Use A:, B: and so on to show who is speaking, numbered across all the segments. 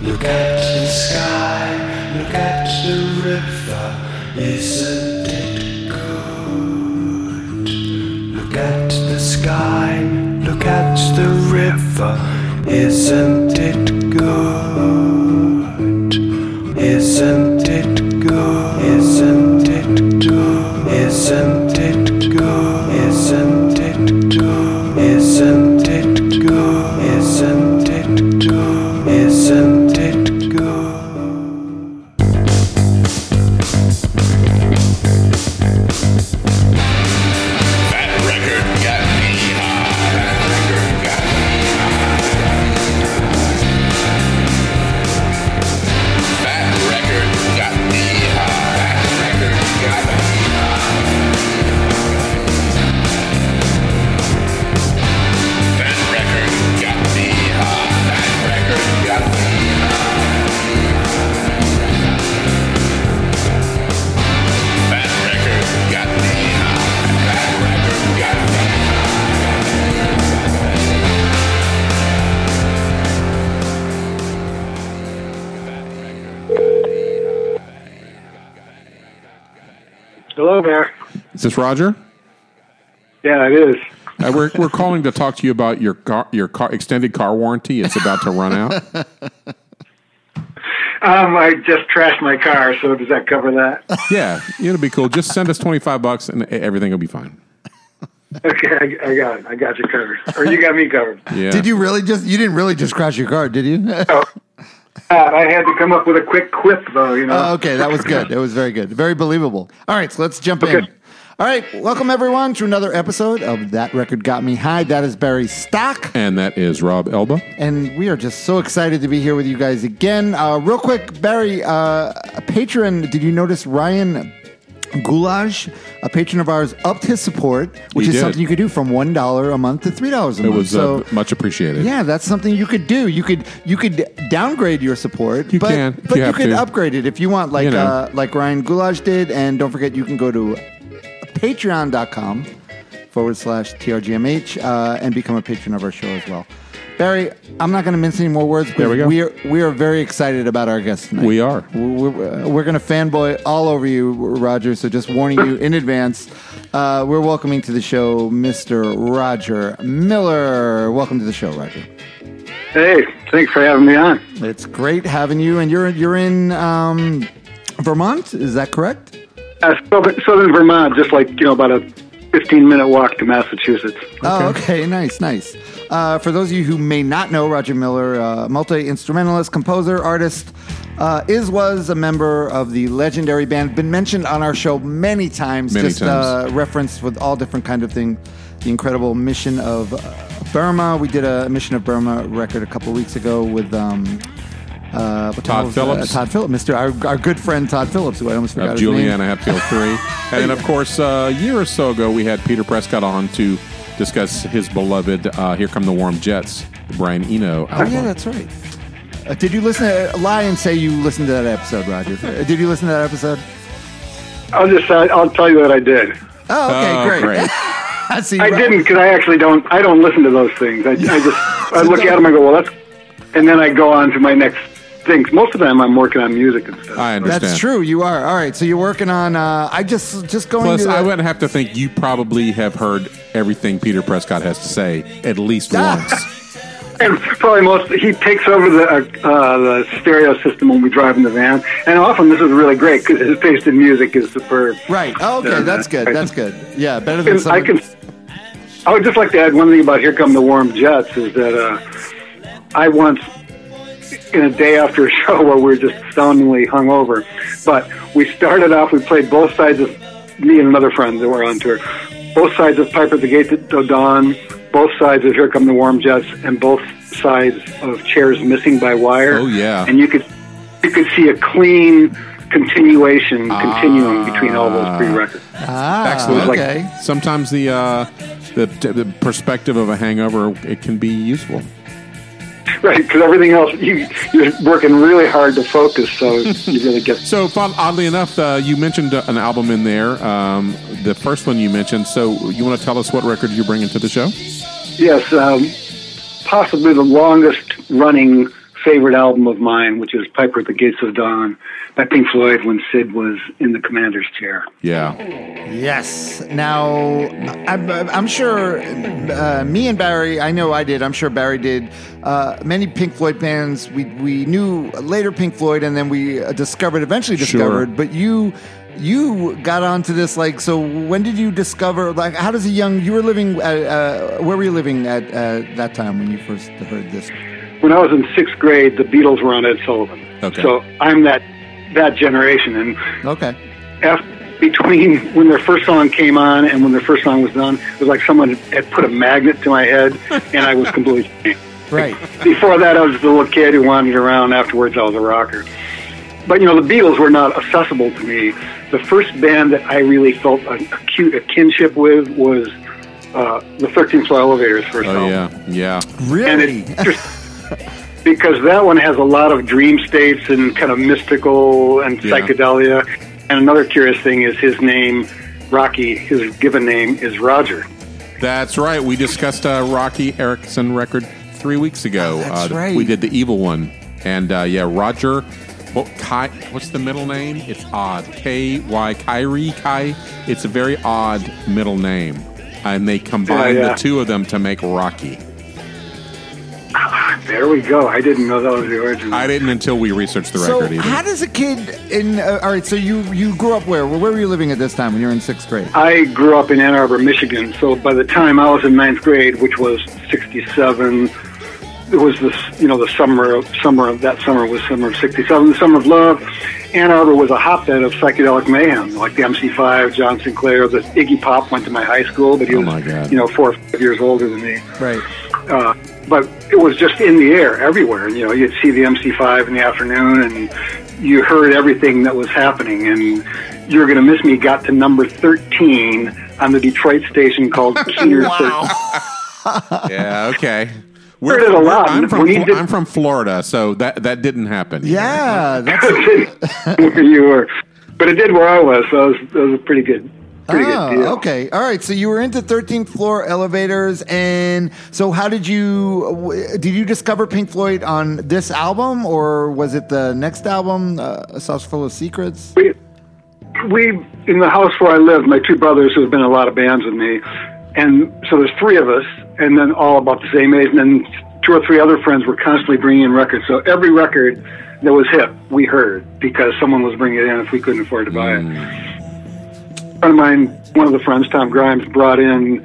A: Look at the sky, look at the river, isn't it good? Look at the sky, look at the river, isn't it good? Isn't
B: Roger?
C: Yeah, it is.
B: Uh, we're we're calling to talk to you about your car, your car extended car warranty. It's about to run out.
C: Um, I just trashed my car, so does that cover that?
B: Yeah, it'll be cool. Just send us twenty five bucks and everything will be fine.
C: Okay, I, I got it. I got you covered, or you got me covered.
B: Yeah.
D: Did you really just? You didn't really just crash your car, did you?
C: Uh, I had to come up with a quick quip, though. You know.
D: Oh, okay, that was good. It was very good. Very believable. All right, so let's jump in. All right, welcome everyone to another episode of That Record Got Me High. That is Barry Stock.
B: And that is Rob Elba.
D: And we are just so excited to be here with you guys again. Uh, real quick, Barry, uh, a patron, did you notice Ryan Goulash, a patron of ours, upped his support, which
B: He
D: is
B: did.
D: something you could do from $1 a month to $3 a month.
B: It was
D: so,
B: uh, much appreciated.
D: yeah, that's something you could do. You could you could downgrade your support.
B: You
D: but,
B: can,
D: but
B: you
D: you, could
B: to.
D: upgrade it if you want, like
B: You know.
D: uh, like Ryan Goulash did. And don't forget, you can go to patreon.com forward slash trgmh uh, and become a patron of our show as well. Barry, I'm not going to mince any more words.
B: There we go.
D: We are, we are very excited about our guest tonight.
B: We are.
D: We're, uh, we're going to fanboy all over you, Roger. So just warning you in advance. Uh, we're welcoming to the show Mr. Roger Miller. Welcome to the show, Roger.
C: Hey, thanks for having me on.
D: It's great having you, and you're you're in um, Vermont. Is that correct?
C: Uh, southern, southern Vermont, just like you know, about a 15 minute walk to Massachusetts.
D: Oh, okay, nice, nice. Uh, for those of you who may not know, Roger Miller, uh, multi instrumentalist, composer, artist, uh, is was a member of the legendary band. Been mentioned on our show many times.
B: Many
D: just
B: times.
D: Uh, referenced with all different kind of thing. The incredible mission of uh, Burma. We did a mission of Burma record a couple weeks ago with. Um, uh,
B: Todd
D: was that?
B: Phillips.
D: Todd Phillips, Mr. Our, our good friend Todd Phillips, who I almost forgot
B: Of
D: his name.
B: Juliana Hatfield 3. And then, of course, uh, a year or so ago, we had Peter Prescott on to discuss his beloved uh, Here Come the Warm Jets, the Brian Eno Album.
D: Oh yeah, that's right. Uh, did you listen? To, lie and say you listened to that episode, Roger. Uh, Did you listen to that episode?
C: I'll just uh, I'll tell you that I did.
D: Oh, okay,
B: Oh,
D: great.
B: great.
D: I see.
C: I didn't because I actually don't. I don't listen to those things. I, I just I look at them. I go, well, that's, and then I go on to my next things. Most of the time, I'm working on music and stuff.
B: I understand.
D: That's true. You are all right. So you're working on. Uh, I just just going.
B: Plus,
D: to
B: I would have to think you probably have heard everything Peter Prescott has to say at least once.
C: And probably most, he takes over the uh, uh, the stereo system when we drive in the van. And often this is really great because his taste in music is superb.
D: Right. Oh, okay,
C: Yeah,
D: that's good.
C: right.
D: That's good. Yeah, better than some.
C: I can. I would just like to add one thing about "Here Come the Warm Jets" is that uh, I once, in a day after a show where we were just astoundingly hungover, but we started off. We played both sides of me and another friend that were on tour. Both sides of "Piper at the Gate of Dawn," both sides of "Here Come the Warm Jets," and both sides of "Chairs Missing by Wire."
B: Oh, yeah.
C: and you could you could see a clean continuation, continuing between all those three records.
D: ah,
B: Excellent.
D: okay.
B: Sometimes the, uh, the the perspective of a hangover it can be useful.
C: Right, because everything else you you're working really hard to focus, so you really get.
B: So, oddly enough, uh, you mentioned uh, an album in there. Um, the first one you mentioned. So, you want to tell us what record you're bringing to the show?
C: Yes, um, possibly the longest running favorite album of mine, which is Piper at the Gates of Dawn by Pink Floyd when Syd was in the commander's chair.
B: Yeah.
D: Yes. Now, I'm, I'm sure uh, me and Barry, I know I did, I'm sure Barry did. Uh, many Pink Floyd fans, we, we knew later Pink Floyd and then we uh, discovered, eventually
B: Sure.
D: discovered, but you. You got onto this like so. When did you discover? Like, how does a young you were living? At, uh, where were you living at uh, that time when you first heard this?
C: When I was in sixth grade, the Beatles were on Ed Sullivan.
B: Okay.
C: So I'm that that generation, and
D: Okay.
C: after, between when their first song came on and when their first song was done, it was like someone had put a magnet to my head, and I was completely. changed.
D: Right.
C: Before that, I was just a little kid who wandered around. Afterwards, I was a rocker. But you know, the Beatles were not accessible to me. The first band that I really felt a, acute a kinship with was uh, the 13th Floor Elevators first
B: Oh
C: album.
B: yeah. Yeah.
C: And
D: Really?
C: It's interesting because that one has a lot of dream states and kind of mystical and
B: Yeah.
C: psychedelia. And another curious thing is his name, Roky. His given name is Roger.
B: That's right. We discussed a Roky Erickson record three weeks ago.
D: Oh, that's
B: uh,
D: right.
B: We did the evil one, and uh, yeah, Roger. Well, Kai, what's the middle name? It's odd. K Y Kyrie Kai. It's a very odd middle name, and they combined
C: Yeah, yeah.
B: the two of them to make Roky.
C: There we go. I didn't know that was the origin.
B: I didn't until we researched the
D: So
B: record. Either.
D: how does a kid in? Uh, all right, so you you grew up where? Where were you living at this time when you were in sixth grade?
C: I grew up in Ann Arbor, Michigan. So by the time I was in ninth grade, which was '67, it was this, you know, the summer of summer of that summer was summer of '67, the summer of love. Ann Arbor was a hotbed of psychedelic mayhem, like the MC5, John Sinclair. The Iggy Pop went to my high school, but he
B: Oh,
C: was,
B: my
C: you know, four or five years older than me.
D: Right.
C: Uh, but it was just in the air everywhere. You know, you'd see the MC5 in the afternoon, and you heard everything that was happening. And "You're Gonna Miss Me" got to number 13 on the Detroit station called Keener.
B: yeah. Okay.
C: Heard it a lot.
B: I'm from
C: When did-
B: I'm from Florida, so that that didn't happen.
D: Yeah, that's
C: where you were, but it did where I was. So it was, it was a pretty good, pretty
D: oh,
C: deal.
D: okay. All right. So you were into 13th floor elevators, and so how did you? Did you discover Pink Floyd on this album, or was it the next album, uh, A Saucerful of Secrets?
C: we, we in the house where I lived, my two brothers who have been in a lot of bands with me, and so there's three of us, and then all about the same age, and then two or three other friends were constantly bringing in records. So every record that was hip, we heard because someone was bringing it in if we couldn't afford to buy it. Friend of mine, one of the friends, Tom Grimes, brought in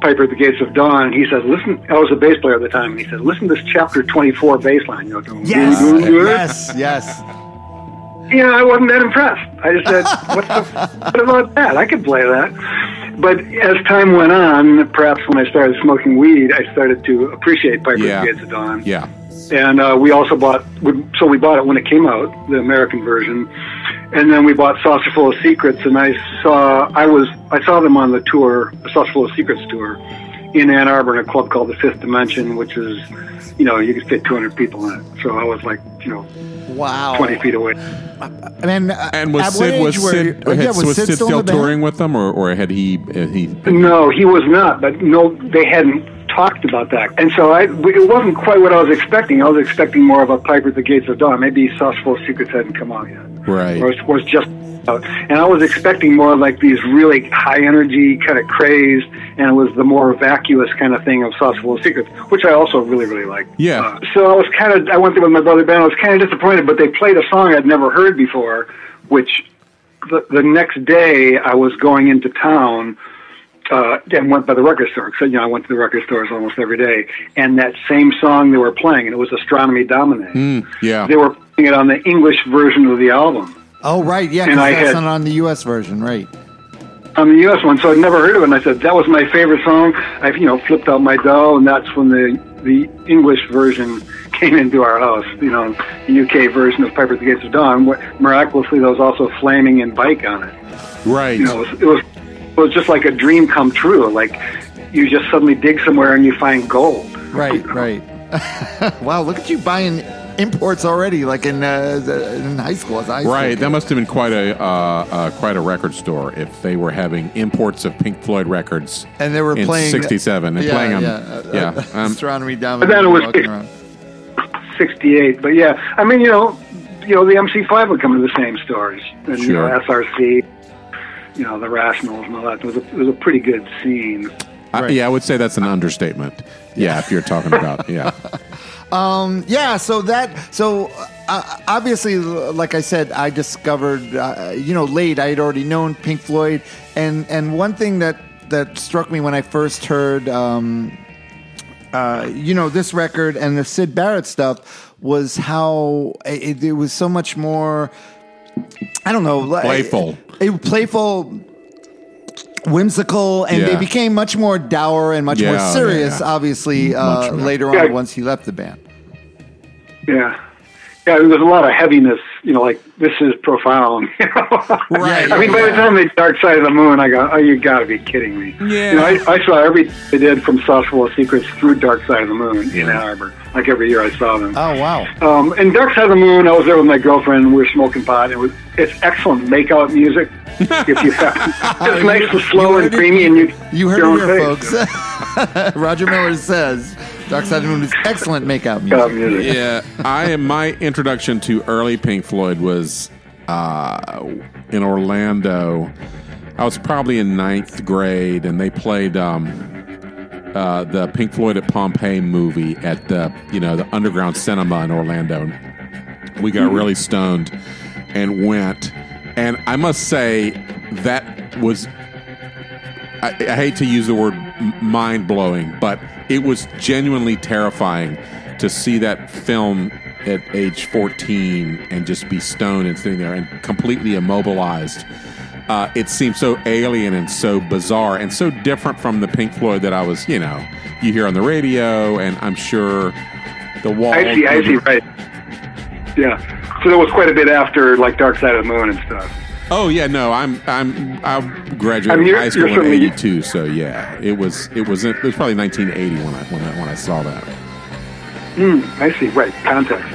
C: Piper at the Gates of Dawn. He said, "Listen." I was a bass player at the time, and he said, "Listen to this chapter 24 bass line." You know,
D: Yes, yes, yes.
C: Yeah, I wasn't that impressed. I just said, what, the, what about that? I could play that. But as time went on, perhaps when I started smoking weed, I started to appreciate Piper
B: Yeah.
C: at the Gates of Dawn.
B: Yeah.
C: And uh, we also bought, so we bought it when it came out, the American version. And then we bought Saucerful of Secrets, and I saw, I was, I saw them on the tour, the Saucerful of Secrets tour, in Ann Arbor in a club called the Fifth Dimension, which is, you know, you could fit 200 people in it. So I was like, you know,
D: Wow.
C: 20 feet away.
D: And, uh,
B: And
D: at
B: was
D: what
B: Syd was
D: age were
B: Syd,
D: you-
B: had-
D: yeah,
B: was Syd, still,
D: in
B: touring with them, or, or had he uh, he?
C: No, he was not. But no, they hadn't talked about that, and so I. It wasn't quite what I was expecting. I was expecting more of a Piper at the Gates of Dawn. Maybe Saucerful of Secrets hadn't come out yet,
B: Right.
C: was, was just out. And I was expecting more like these really high energy, kind of crazed, and it was the more vacuous kind of thing of Saucerful of Secrets, which I also really, really liked.
B: Yeah.
C: Uh, so I was kind of. I went there with my brother Ben. I was kind of disappointed, but they played a song I'd never heard before, which the, the next day I was going into town uh, and went by the record store. So, you know, I went to the record stores almost every day. And that same song they were playing, and it was Astronomy Domine.
B: Mm, yeah.
C: They were playing it on the English version of the album,
D: Oh, right. Yeah,
C: And I
D: that's
C: had-
D: not on the U.S. version, right?
C: on the U.S. one. So I'd never heard of it. And I said, that was my favorite song. I, you know, flipped out my doll, and that's when the, the English version came into our house. You know, the UK version of Piper at the Gates of Dawn. Miraculously, there was also Flaming and Bike on it.
B: right.
C: you know, it was, it was it was just like a dream come true. Like you just suddenly dig somewhere and you find gold.
D: Right, right. wow, look at you buying imports already, like in uh, in high school. As I
B: Right, that must have been quite a uh, uh, quite a record store if they were having imports of Pink Floyd records.
D: and they were
B: in
D: playing
B: '67 and
D: yeah,
B: playing them.
D: Yeah, uh,
B: Yeah,
D: uh,
B: um,
D: astronomy
C: But then it was- '68. But yeah, I mean, you know, you know, the MC5 would come to the same stores, and you know, SRC, you know, the Rationals and all that. It was a, it was a pretty good scene.
B: I-
D: Right.
B: yeah, I would say that's an understatement. Yeah, if you're talking about yeah.
D: Um, Yeah, so that so uh, obviously, like I said, I discovered uh, you know late. I had already known Pink Floyd, and and one thing that that struck me when I first heard um, uh, you know this record and the Syd Barrett stuff was how it, it was so much more. I don't know, like-
B: Playful.
D: It, playful. Whimsical, and they became much more dour and much more
B: Yeah,
D: serious.
B: yeah.
D: Obviously, uh,
B: Much more.
D: later
C: Yeah.
D: on once he left the band.
C: Yeah. Yeah, there's a lot of heaviness, you know, like this is profound. You know?
D: Right,
C: I mean, by the time they Dark Side of the Moon, I go, oh, you got to be kidding me.
B: Yeah.
C: You know, I, I saw everything they did from Sauce Full Secrets through Dark Side of the Moon in Ann Arbor. Like every year I saw them.
D: Oh wow!
C: Um, and Dark Side of the Moon, I was there with my girlfriend. We were smoking pot. It was it's excellent makeout music. if you have, it's nice and slow and
D: heard it-
C: creamy, and you
D: You heard
C: your
D: it
C: own
D: here,
C: face.
D: folks. Roger Miller says Dark Side of the Moon is excellent makeout
C: Makeout
D: music.
C: music.
B: yeah, I am. My introduction to early Pink Floyd was uh, in Orlando. I was probably in ninth grade, and they played um, uh, the Pink Floyd at Pompeii movie at the you know the underground cinema in Orlando. We got really stoned and went, and I must say that was I, I hate to use the word mind blowing, but it was genuinely terrifying to see that film at age 14 and just be stoned and sitting there and completely immobilized. Uh, it seemed so alien and so bizarre and so different from the Pink Floyd that I was, you know, you hear on the radio, and I'm sure the wall.
C: I see, I see, right. Yeah. So that was quite a bit after like Dark Side of the Moon and stuff.
B: Oh yeah, no, I'm I'm I graduated
C: I mean, you're-
B: high school
C: you're
B: in '82, so yeah, it was it was it was probably 1980 when I when I when I saw that.
C: I see, right. Context.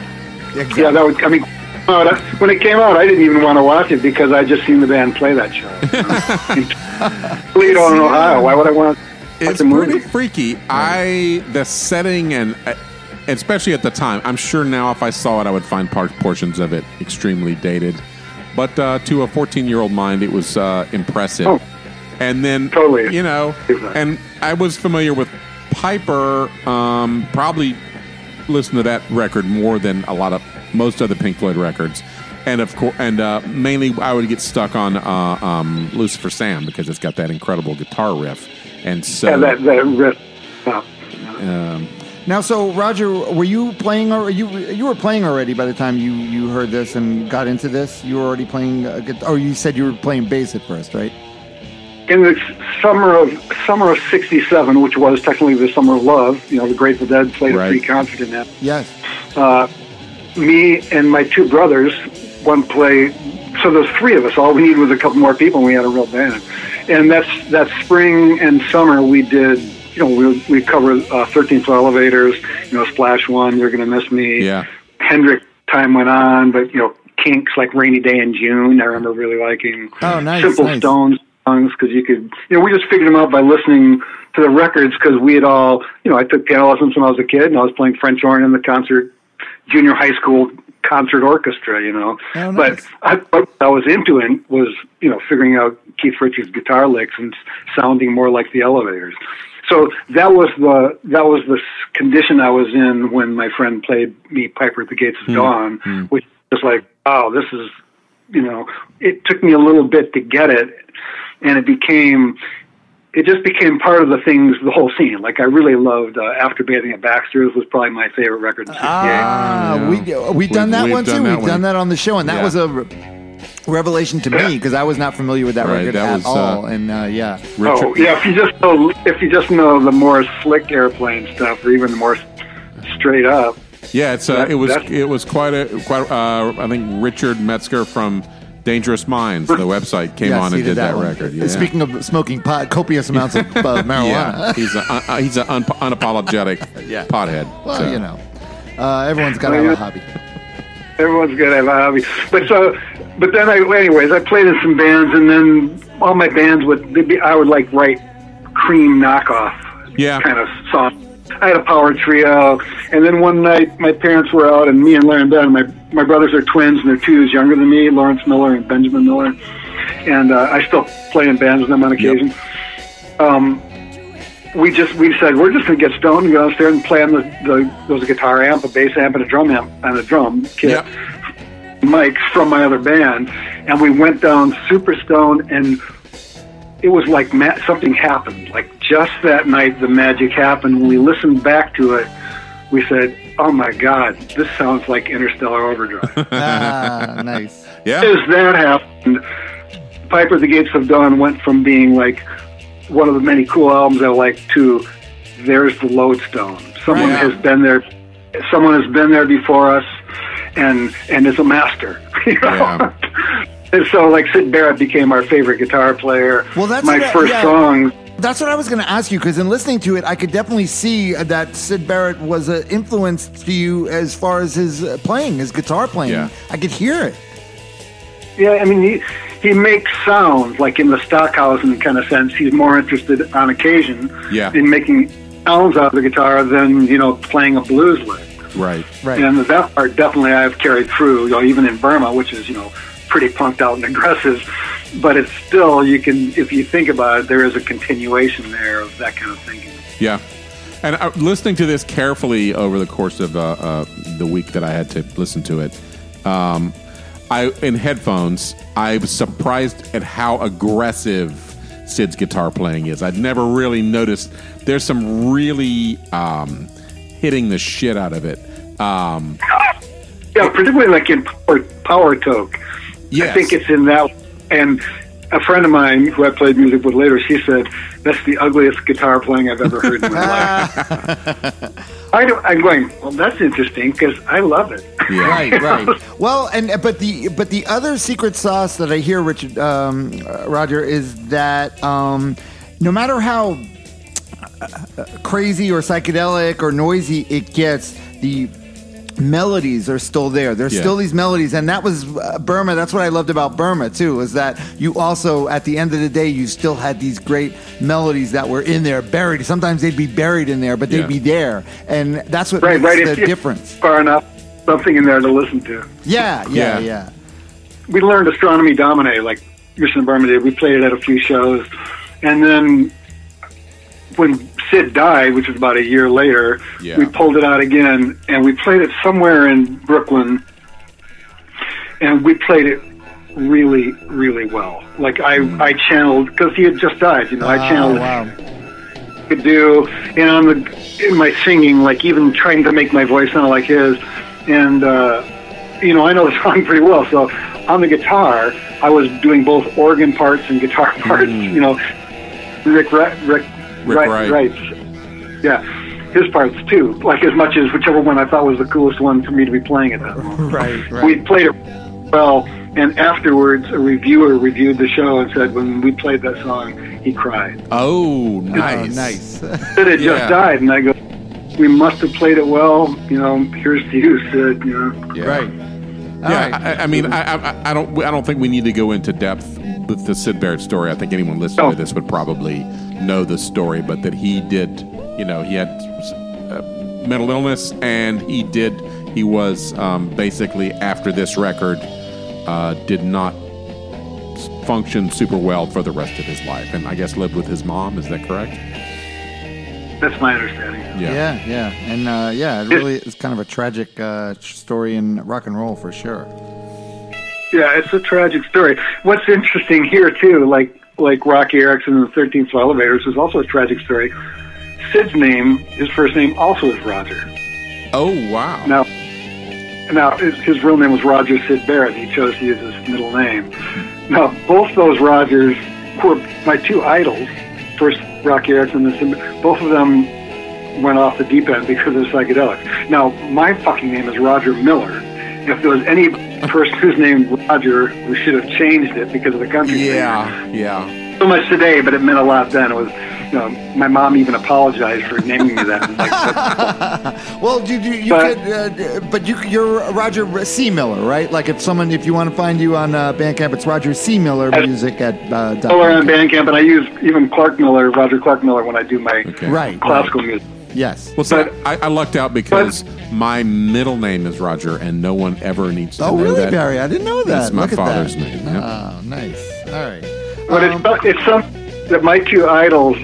D: Exactly.
C: Yeah, that would. I mean, that- when it came out, I didn't even want to watch it because I just seen the band play that show. in Toledo, in Ohio. Why would I want to watch
B: It's
C: a movie?
B: pretty freaky. I the setting and uh, especially at the time, I'm sure now if I saw it, I would find part portions of it extremely dated. But uh, to a 14 year old mind, it was uh, impressive.
C: Oh.
B: and then
C: Totally.
B: you know, and I was familiar with Piper. Um, probably listened to that record more than a lot of most other Pink Floyd records. And of course, and uh, mainly I would get stuck on uh, um, Lucifer Sam because it's got that incredible guitar riff. And so,
C: Yeah, that that riff.
B: Um,
D: Now, so Roger, were you playing or you you were playing already by the time you you heard this and got into this? You were already playing uh, guitar. Or you said you were playing bass at first, right?
C: in the summer of summer of '67, which was technically the summer of love, you know, the Grateful Dead played
B: Right.
C: a free concert in that.
D: Yes.
C: Uh, me and my two brothers, one play. So there's three of us. All we needed was a couple more people, and we had a real band. And that's that spring and summer we did. You know, we we covered uh, 13th Floor Elevators. You know, Splash One, You're Gonna Miss Me.
B: yeah,
C: Hendrick, Time Went On, but you know, Kinks like Rainy Day in June. I remember really liking.
D: Oh, nice,
C: Simple
D: nice.
C: Stones songs because you could, you know, we just figured them out by listening to the records because we had all, you know, I took piano lessons when I was a kid and I was playing French horn in the concert, junior high school concert orchestra, you know.
D: Oh,
C: But. I, what I was into it was, you know, figuring out Keith Richards' guitar licks and sounding more like the Elevators. So that was the that was the s- condition I was in when my friend played me Piper at the Gates of Dawn, which was like, oh, this is, you know, it took me a little bit to get it, and it became, it just became part of the things, the whole scene. Like I really loved uh, After Bathing at Baxter's was probably my favorite record
D: Ah,
B: Yeah.
D: we we've done
B: We've-
D: that
B: we've
D: one too.
B: that
D: we've
B: one.
D: done that on the show, and that
B: Yeah.
D: was a re- revelation to me because I was not familiar with that
B: Right,
D: record
B: that
D: at
B: was, uh,
D: all. and uh, yeah,
B: Richard,
C: Oh yeah, if you just know if you just know the more slick airplane stuff, or even the more straight up.
B: yeah. It's uh,
C: That-
B: it was it was quite a quite. Uh, I think Richard Metzger from Dangerous Minds, the website, came
D: Yes,
B: on and did that,
D: one.
B: record. Yeah.
D: Speaking of smoking pot, copious amounts of uh, marijuana.
B: yeah, he's a uh, he's an un- unapologetic
D: Yeah.
B: pothead.
D: Well,
B: so.
D: you know, uh, everyone's got to
C: Well,
D: have a hobby.
C: Everyone's gonna have a hobby. But so, but then I, anyways, I played in some bands, and then all my bands would, be, I would like write cream knockoff
B: Yeah.
C: kind of songs. I had a power trio, and then one night my parents were out, and me and Larry and Ben, my my brothers are twins, and they're two years younger than me, Lawrence Miller and Benjamin Miller, and uh, I still play in bands with them on occasion. Um, we just we said we're just gonna get stoned and go downstairs and play on the, the there was a guitar amp, a bass amp, and a drum amp and a drum kit
B: Yep.
C: mics from my other band, and we went down super stoned, and it was like ma- something happened. Like just that night, the magic happened. When we listened back to it, we said, "Oh my God, this sounds like Interstellar Overdrive."
D: ah, nice.
B: Yeah.
C: as that happened, Piper the Gates of Dawn went from being like one of the many cool albums I like too. there's the lodestone. Someone
B: Right.
C: has been there. Someone has been there before us, and and is a master. You know?
B: Yeah.
C: and so, like Syd Barrett became our favorite guitar player.
D: Well, that's
C: my
D: what
C: first
D: yeah.
C: song.
D: That's what I was going to ask you because in listening to it, I could definitely see that Syd Barrett was an influence to you as far as his uh, playing, his guitar playing.
B: Yeah.
D: I could hear it.
C: Yeah, I mean, he he makes sounds like in the Stockhausen kind of sense. He's more interested on occasion
B: Yeah.
C: in making sounds out of the guitar than you know playing a blues lick.
B: Right.
D: Right.
C: And that part definitely I've carried through, you know, even in Burma, which is, you know, pretty punked out and aggressive. But it's still, you can, if you think about it, there is a continuation there of that kind of thinking.
B: Yeah. And uh, listening to this carefully over the course of uh, uh, the week that I had to listen to it, um, I in headphones, I was surprised at how aggressive Syd's guitar playing is. I'd never really noticed. There's some really um, hitting the shit out of it. Um,
C: Yeah, particularly like in Power, Power Toke. I think it's in that. And a friend of mine who I played music with later, she said, that's the ugliest guitar playing I've ever heard in my life. I don't, I'm going, well, that's interesting because I love it.
B: Yeah.
D: Right, right. Well, and but the but the other secret sauce that I hear, Richard um, uh, Roger, is that um, no matter how uh, crazy or psychedelic or noisy it gets, the melodies are still there. There's
B: Yeah.
D: still these melodies, and that was uh, Burma. That's what I loved about Burma too, is that you also, at the end of the day, you still had these great melodies that were in there, buried. Sometimes they'd be buried in there, but they'd
B: Yeah.
D: be there, and that's what
C: Right,
D: makes
C: right.
D: the
C: If- if
D: difference.
C: Far enough, something in there to listen to.
D: Yeah,
B: Yeah.
D: yeah, yeah.
C: we learned Astronomy Domine, like Mission Burma did. We played it at a few shows. And then when Syd died, which was about a year later,
B: Yeah.
C: we pulled it out again and we played it somewhere in Brooklyn. And we played it really, really well. Like I, hmm. I channeled, because he had just died, you know, I ah, channeled
D: Oh, wow.
C: could do and on the in my singing like even trying to make my voice sound like his and uh you know i know the song pretty well so on the guitar i was doing both organ parts and guitar parts hmm. you know rick rick,
B: Rick
C: right,
B: Wright.
C: Wright's yeah his parts too like as much as whichever one i thought was the coolest one for me to be playing at that moment
D: Right, right.
C: we played it well and afterwards a reviewer reviewed the show and said when we played that song he cried
B: Oh,
D: Oh,
B: nice.
D: nice.
C: Syd had
B: Yeah.
C: just died, and I go, we must have played it well. You know, here's to you, Syd. You know,
B: Yeah.
D: Right.
B: Yeah,
D: right.
B: I, I mean, I, I, I don't, I don't think we need to go into depth with the Syd Barrett story. I think anyone listening
C: No.
B: to this would probably know the story, but that he did, you know, he had uh, mental illness, and he did, he was um, basically after this record, uh, did not function super well for the rest of his life, and I guess lived with his mom. Is that correct?
C: that's my understanding.
D: yeah, yeah. And uh, yeah, it really is kind of a tragic uh, story in rock and roll for sure.
C: Yeah, it's a tragic story. What's interesting here too, like like Roky Erickson and the Thirteenth Floor Elevators, is also a tragic story. Syd's name, his first name, also is Roger.
B: Oh wow!
C: Now, now his, his real name was Roger Syd Barrett. He chose to use his middle name. Now, both those Rogers were my two idols. First, Roky Erickson, and Syd, both of them went off the deep end because of psychedelics. Now, my fucking name is Roger Miller. If there was any person whose name Roger, we should have changed it because of the country.
B: yeah, yeah.
C: So much today, but it meant a lot then. It was, you know, my mom even apologized for naming me that. Like,
D: Well, you, you, you
C: But-
D: could, uh, but you, you're Roger C. Miller, right? Like if someone, if you want to find you on uh, Bandcamp, it's Roger C. Miller Music at uh,
C: Miller on
D: Bandcamp.
C: And I use even Clark Miller, Roger Clark Miller, when I do my
B: Okay.
D: Right.
C: classical music.
D: Yeah, Yes.
B: Well, so
C: But-
B: I, I lucked out because my middle name is Roger, and no one ever needs to
D: Oh,
B: know
D: really,
B: that.
D: Barry? I didn't know that.
B: That's my
D: Look at
B: father's
D: that.
B: name, yeah.
D: Oh, nice. All right.
C: But
D: Um,
C: it's it's some that my two idols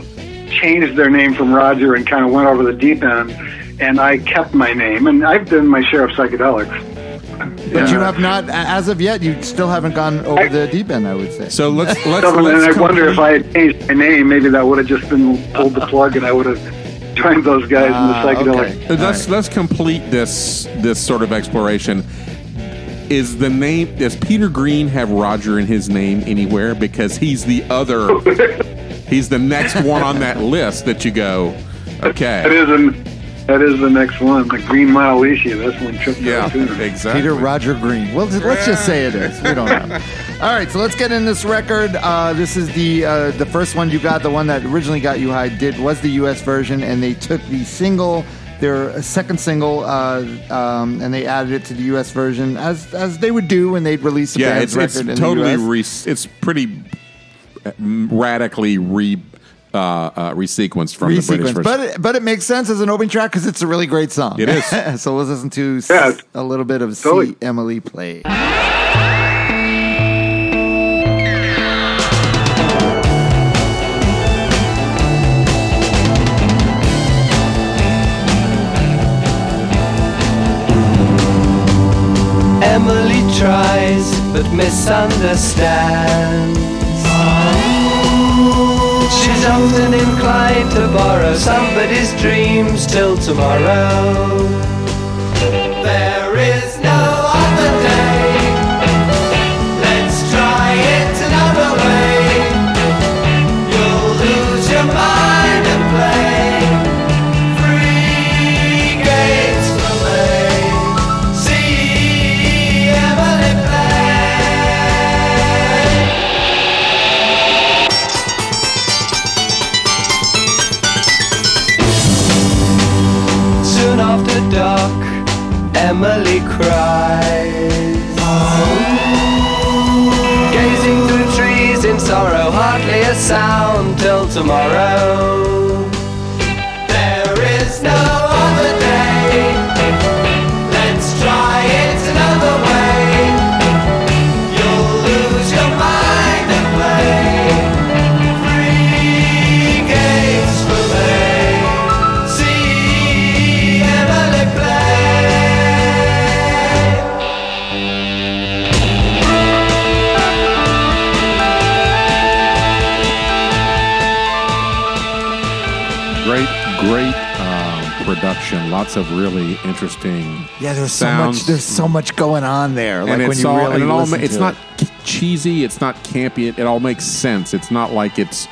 C: changed their name from Roger and kind of went over the deep end, and I kept my name, and I've done my share of psychedelics.
D: but you have not, as of yet, you still haven't gone over the deep end. I would say.
B: So let's let's.
C: So, and
B: let's
C: I wonder if I had changed my name, maybe that would have just been pulled the plug, and I would have joined those guys in the
D: Ah,
C: psychedelic.
D: okay.
B: Uh, Let's let's complete this this sort of exploration. Is the name does Peter Green have Roger in his name anywhere? Because he's the other. he's the next one on that list that you go. Okay.
C: is an, that is the next one, the Green Manalishi. That's one tripped me
B: Yeah.
C: out too.
B: Exactly.
D: Peter Roger Green. Well, let's just say it is. We don't know. All right, so let's get in this record. Uh, this is the uh, the first one you got. The one that originally got you high did was the U.S. version, and they took the single, their second single, uh, um, and they added it to the U.S. version as as they would do when they'd release a
B: Yeah,
D: band's
B: it's, it's
D: record in
B: totally
D: the US.
B: re- it's pretty uh, radically re uh, uh, resequenced from the British
D: Resequenced,
B: version.
D: but it, but it makes sense as an opening track because it's a really great song.
B: It is.
D: so let's listen to
C: Yeah.
D: a little bit of
C: Totally.
D: "See Emily Play."
E: Emily tries but misunderstands. She's inclined to borrow somebody's dreams till tomorrow. Emily cries. Gazing through trees in sorrow, hardly a sound till tomorrow.
B: Lots of really interesting.
D: Yeah, there's so much. There's so much going on there. Like
B: and
D: when
B: it's
D: you
B: all,
D: really
B: and it all, it's not
D: it.
B: cheesy. It's not campy. It, it all makes sense. It's not like it's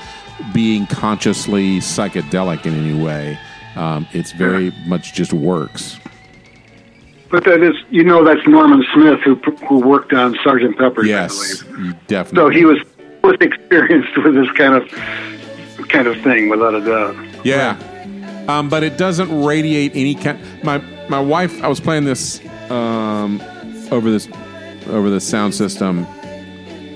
B: being consciously psychedelic in any way. Um, it's very much just works.
C: But that is, you know, that's Norman Smith who who worked on Sergeant Pepper's, I
B: Yes,
C: believe.
B: you
C: So he was was experienced with this kind of kind of thing, without a doubt.
B: Yeah. Um, but it doesn't radiate any kind. My my wife, I was playing this um, over this over the sound system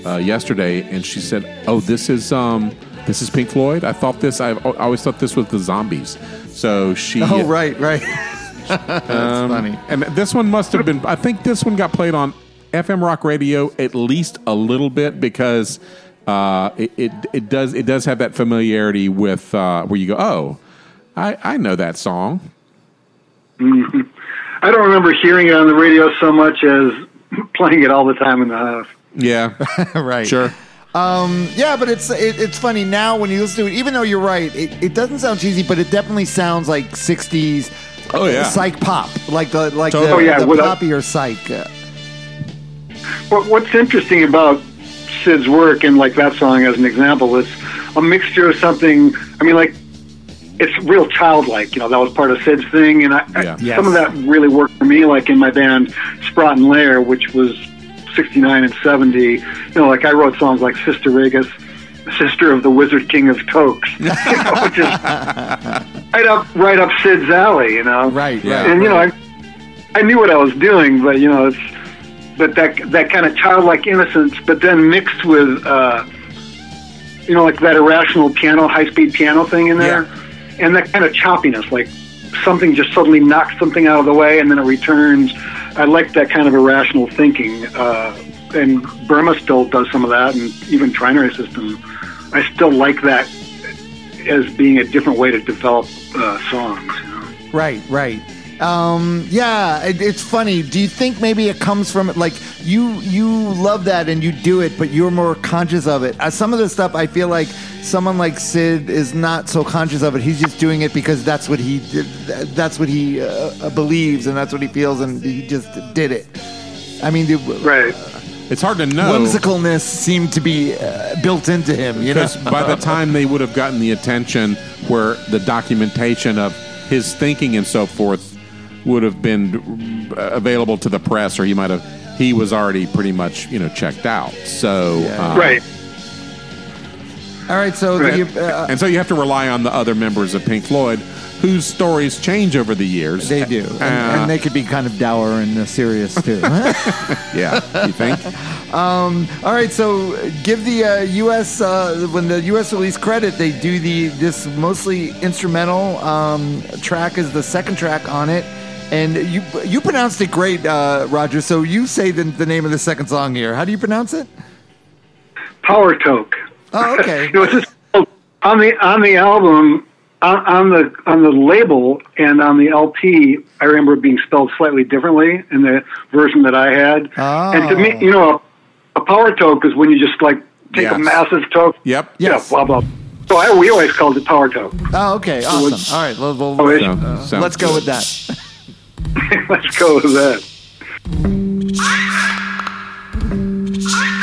B: uh, yesterday, and she said, "Oh, this is um, this is Pink Floyd." I thought this. I've, I always thought this was the Zombies. So she.
D: Oh right, right. That's
B: um,
D: funny.
B: And this one must have been. I think this one got played on FM rock radio at least a little bit because uh, it, it it does it does have that familiarity with uh, where you go, oh, I I know that song.
C: I don't remember hearing it on the radio so much as playing it all the time in the house.
B: Yeah,
D: right.
B: sure.
D: Um, yeah, but it's it, it's funny now when you listen to it. Even though you're right, it, it doesn't sound cheesy, but it definitely sounds like '60s.
B: Oh, yeah.
D: psych pop, like the like
B: Totally.
D: the,
C: Oh, yeah,
D: the
C: without-
D: poppier psych. Uh,
C: What, what's interesting about Sid's work, and like that song as an example, is a mixture of something. I mean, like it's real childlike. You know, that was part of Syd's thing, and I, I-
B: Yeah.
D: Yes.
C: some of that really worked for me. Like in my band Sproton Layer, which was '69 and '70. You know, like I wrote songs like Sister Vegas. Sister of the Wizard King of Tokes, you know, which is right up, right up Syd's alley, you know.
D: right,
B: Yeah.
C: and you know, I, I knew what I was doing, but you know, it's but that that kind of childlike innocence, but then mixed with, uh, you know, like that irrational piano, high speed piano thing in there, and that kind of choppiness, like something just suddenly knocks something out of the way and then it returns. I like that kind of irrational thinking. Uh, and Burma still does some of that, and even Trinary System. I still like that as being a different way to develop uh, songs. You know?
D: Right, right. Um, yeah, it, it's funny. Do you think maybe it comes from like you you love that and you do it, but you're more conscious of it? Uh, some of the stuff I feel like someone like Syd is not so conscious of it. He's just doing it because that's what he that's what he uh, believes and that's what he feels, and he just did it. I mean, the,
C: Right.
B: It's hard to know.
D: whimsicalness seemed to be uh, built into him. You know,
B: by the time they would have gotten the attention where the documentation of his thinking and so forth would have been uh, available to the press, or he might have, he was already pretty much, you know, checked out. So,
D: Yeah.
B: um,
C: Right.
D: all right. So
C: Right.
D: you, uh,
B: And so you have to rely on the other members of Pink Floyd, whose stories change over the years.
D: they do, and,
B: Uh,
D: and they could be kind of dour and uh, serious too.
B: yeah, you think?
D: All right, so give the uh, U.S. Uh, when the U.S. release credit, they do the this mostly instrumental um, track is the second track on it, and you you pronounced it great, uh, Roger. So you say the, the name of the second song here. How do you pronounce it?
C: Power Toke.
D: Oh, okay.
C: it was just on the on the album on, on the on the label and on the LP. I remember it being spelled slightly differently in the version that I had.
D: Oh.
C: And to me, you know, a, a power toke is when you just like take
B: Yes.
C: a massive toke.
B: Yep.
D: Yes.
C: Yeah, blah blah. So I, we always called it power toke.
D: Oh, okay, awesome. All right, well, well,
C: Oh,
B: So- sounds
D: let's go with that.
C: Let's go with that.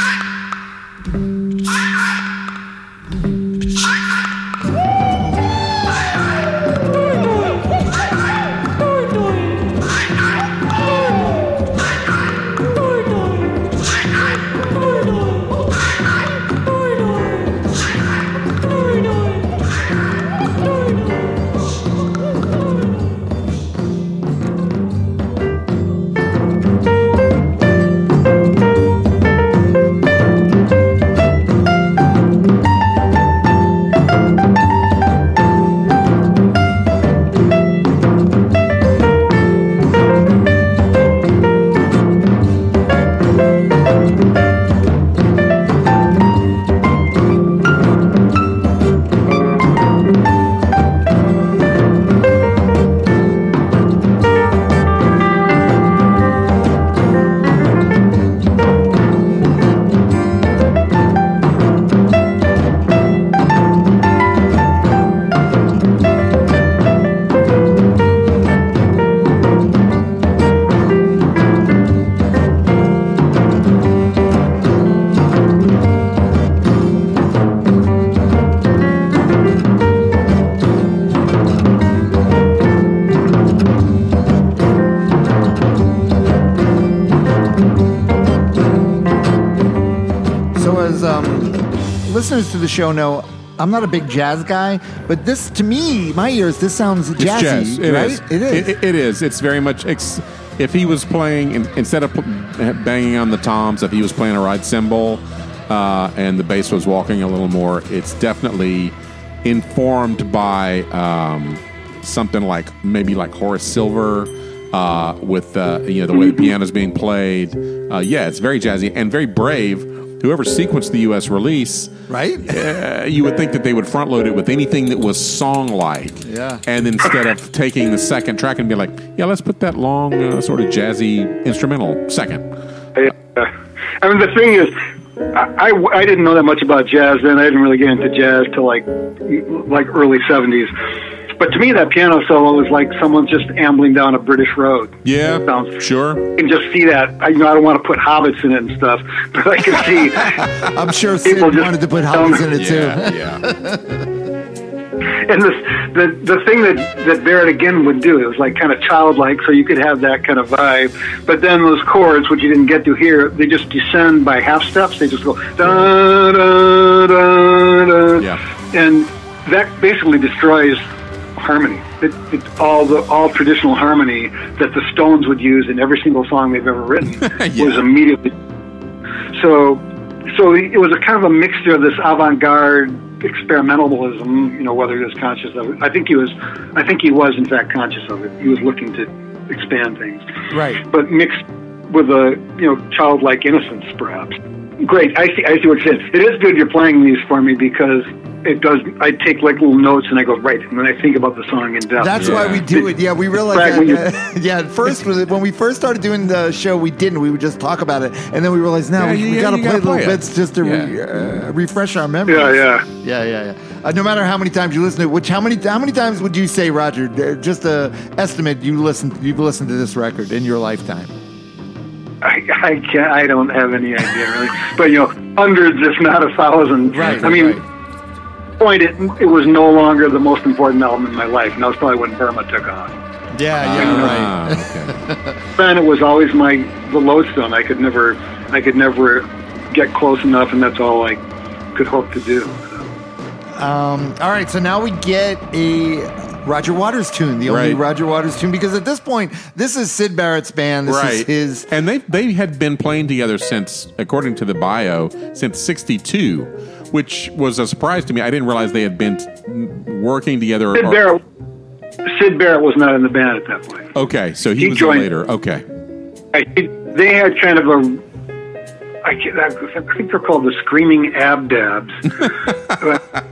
D: listeners to the show know, I'm not a big jazz guy, but this to me, my ears, this sounds
B: It's
D: jazzy,
B: jazz. It
D: right?
B: is.
D: It is.
B: It, it is. It's very much. Ex- if he was playing instead of banging on the toms, if he was playing a ride cymbal uh, and the bass was walking a little more, it's definitely informed by um, something like maybe like Horace Silver. Uh, with uh, you know the way the piano's being played, uh, yeah, it's very jazzy and very brave. Whoever sequenced the U.S. release,
D: right?
B: uh, you would think that they would front load it with anything that was song like.
D: Yeah.
B: And instead of taking the second track and be like, yeah, let's put that long, uh, sort of jazzy instrumental second.
C: Yeah. I mean, the thing is, I, I, I didn't know that much about jazz then. I didn't really get into jazz till like like early '70s. But to me, that piano solo is like someone just ambling down a British road.
B: Yeah.
C: Sounds-
B: Sure.
C: You can just see that. I, you know, I don't want to put hobbits in it and stuff, but I can see.
D: I'm sure Syd
C: People just
D: wanted to put hobbits in it too.
B: Yeah. yeah.
C: and this, the the thing that that Barrett again would do, it was like kind of childlike, so you could have that kind of vibe. But then those chords, which you didn't get to hear, they just descend by half steps. They just go da da da da,
B: Yeah.
C: and that basically destroys harmony. It, it, all the all traditional harmony that the Stones would use in every single song they've ever written
B: Yeah.
C: was immediately so so it was a kind of a mixture of this avant-garde experimentalism, you know, whether he was conscious of it. I think he was. I think he was in fact conscious of it. He was looking to expand things,
D: Right.
C: but mixed with a you know childlike innocence, perhaps. Great. I see. I see what you're saying. It is good you're playing these for me because it does. I take like little notes and I go right, and then I think about the song in depth.
D: That's
B: Yeah.
D: why we do it. Yeah, we realized
C: Brad, when
D: that. yeah, at first when we first started doing the show, we didn't. We would just talk about it, and then we realized now
B: Yeah,
D: we, we
B: yeah,
D: got to play
B: gotta
D: little
B: play
D: bits just to re, uh, refresh our memory.
C: yeah, yeah.
D: yeah, yeah, yeah. Uh, no matter how many times you listen to it, which how many how many times would you say, Roger? uh, Just a estimate you listen you've listened to this record in your lifetime.
C: I, I can't. I don't have any idea really, but you know, hundreds, if not a thousand.
D: Right,
C: I mean,
D: right.
C: point it. It was no longer the most important album in my life. And that was probably when Burma took on.
D: Yeah, yeah, right.
B: Ah, okay.
C: Then it was always my the lodestone. I could never. I could never get close enough, and that's all I could hope to do.
D: Um, all right, so now we get a Roger Waters tune, the only
B: Right.
D: Roger Waters tune, because at this point, this is Syd Barrett's band. This is
B: right.
D: his.
B: and they they had been playing together since, according to the bio, since '62, which was a surprise to me. I didn't realize they had been working together.
C: Syd
B: or-
C: Barrett. Syd Barrett was not in the band at that point.
B: Okay, so he,
C: He
B: was
C: joined-
B: later. Okay,
C: I, they had kind of a. I, I think they're called the Screaming Abdabs.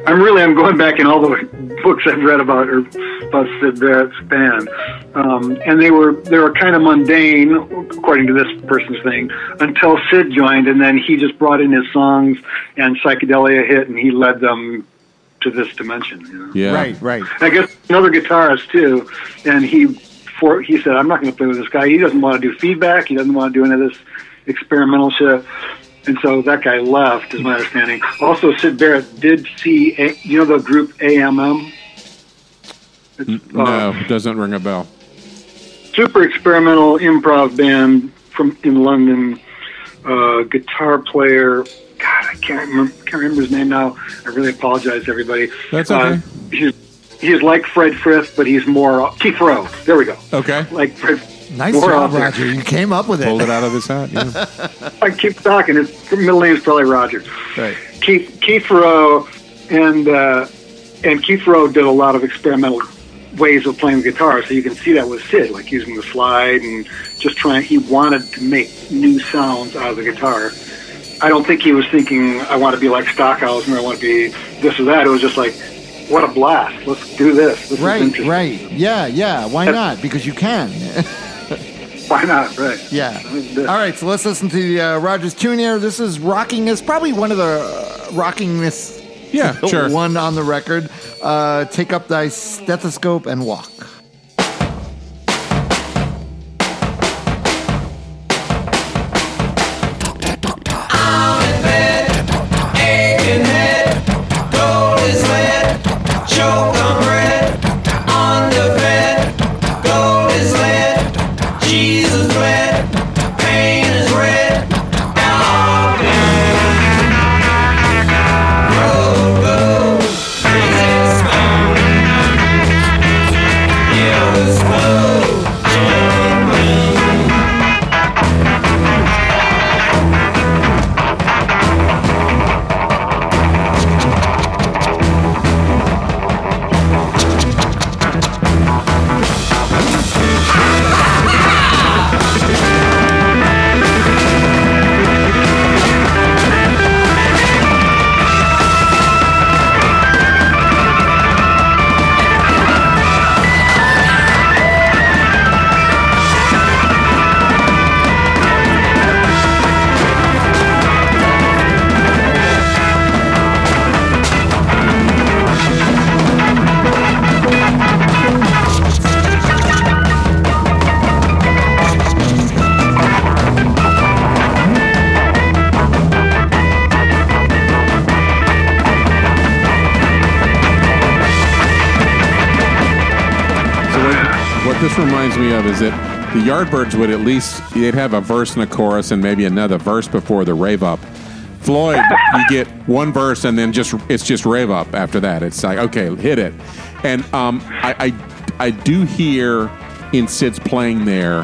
C: I'm really I'm going back in all the books I've read about or about Syd Barrett's band, um, and they were they were kind of mundane according to this person's thing until Syd joined, and then he just brought in his songs and psychedelia hit, and he led them to this dimension. You know?
B: yeah,
D: Right, right.
C: I guess another guitarist too, and he for he said, "I'm not going to play with this guy. He doesn't want to do feedback. He doesn't want to do any of this experimental shit." And so that guy left, is my understanding. Also, Syd Barrett did see, a, you know, the group AMM. It's, uh,
B: No, doesn't ring a bell.
C: super experimental improv band from in London. Uh, guitar player. God, I can't remember. Can't remember his name now. I really apologize, everybody.
B: That's okay.
C: Uh, he's, he's like Fred Frith, but he's more Keith Rowe. There we go.
B: Okay,
C: Like Fred.
D: Nice
C: more
D: job,
C: out.
D: Roger. You came up with it.
B: pulled
D: it.
B: it out of his hat. Yeah.
C: I keep talking. His middle name is probably Roger.
D: Right.
C: Keith Keith Rowe and uh, and Keith Rowe did a lot of experimental ways of playing the guitar. So you can see that with Syd, like using the slide and just trying. He wanted to make new sounds out of the guitar. I don't think he was thinking, "I want to be like Stockhausen" or "I want to be this or that." It was just like, "What a blast! Let's do this." this
D: Right,
C: interesting.
D: right. Yeah, yeah. Why not? Because you can.
C: Why not? Right.
D: yeah. All right, so let's listen to the uh, Rogers tune here. This is Rockingness, probably one of the uh, Rockingness
B: Yeah, sure.
D: one on the record. Uh, take up thy stethoscope and walk.
E: aching head, gold is lead, choke on
B: reminds me of is that the Yardbirds would at least they'd have a verse and a chorus and maybe another verse before the rave up. Floyd, you get one verse and then just it's just rave up after that. It's like okay, hit it. And um, I, I I do hear in Syd's playing there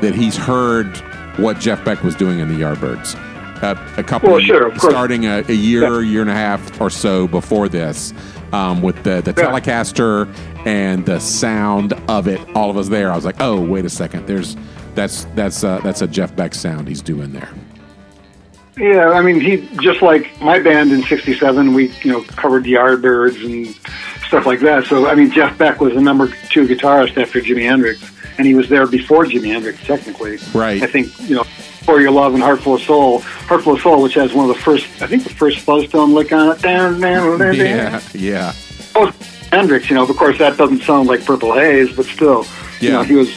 B: that he's heard what Jeff Beck was doing in the Yardbirds. a, a couple,
C: Well,
B: of-
C: sure, of
B: starting a, a year, year and a half or so before this, um, with the the
C: Yeah.
B: Telecaster and the sound of it. All of us there. I was like, oh, wait a second. There's that's that's uh, that's a Jeff Beck sound he's doing there.
C: Yeah, I mean, he just like my band in '67. We you know covered the Yardbirds and stuff like that. So I mean, Jeff Beck was the number two guitarist after Jimi Hendrix, and he was there before Jimi Hendrix, technically.
B: Right.
C: I think you know, For Your Love and Heart Full of Soul, Heart Full of Soul, which has one of the first, I think, the first Fuzztone lick on it. Down, down, down,
B: Yeah, yeah,
C: Oh, Hendrix, you know, of course that doesn't sound like Purple Haze, but still, you know, he was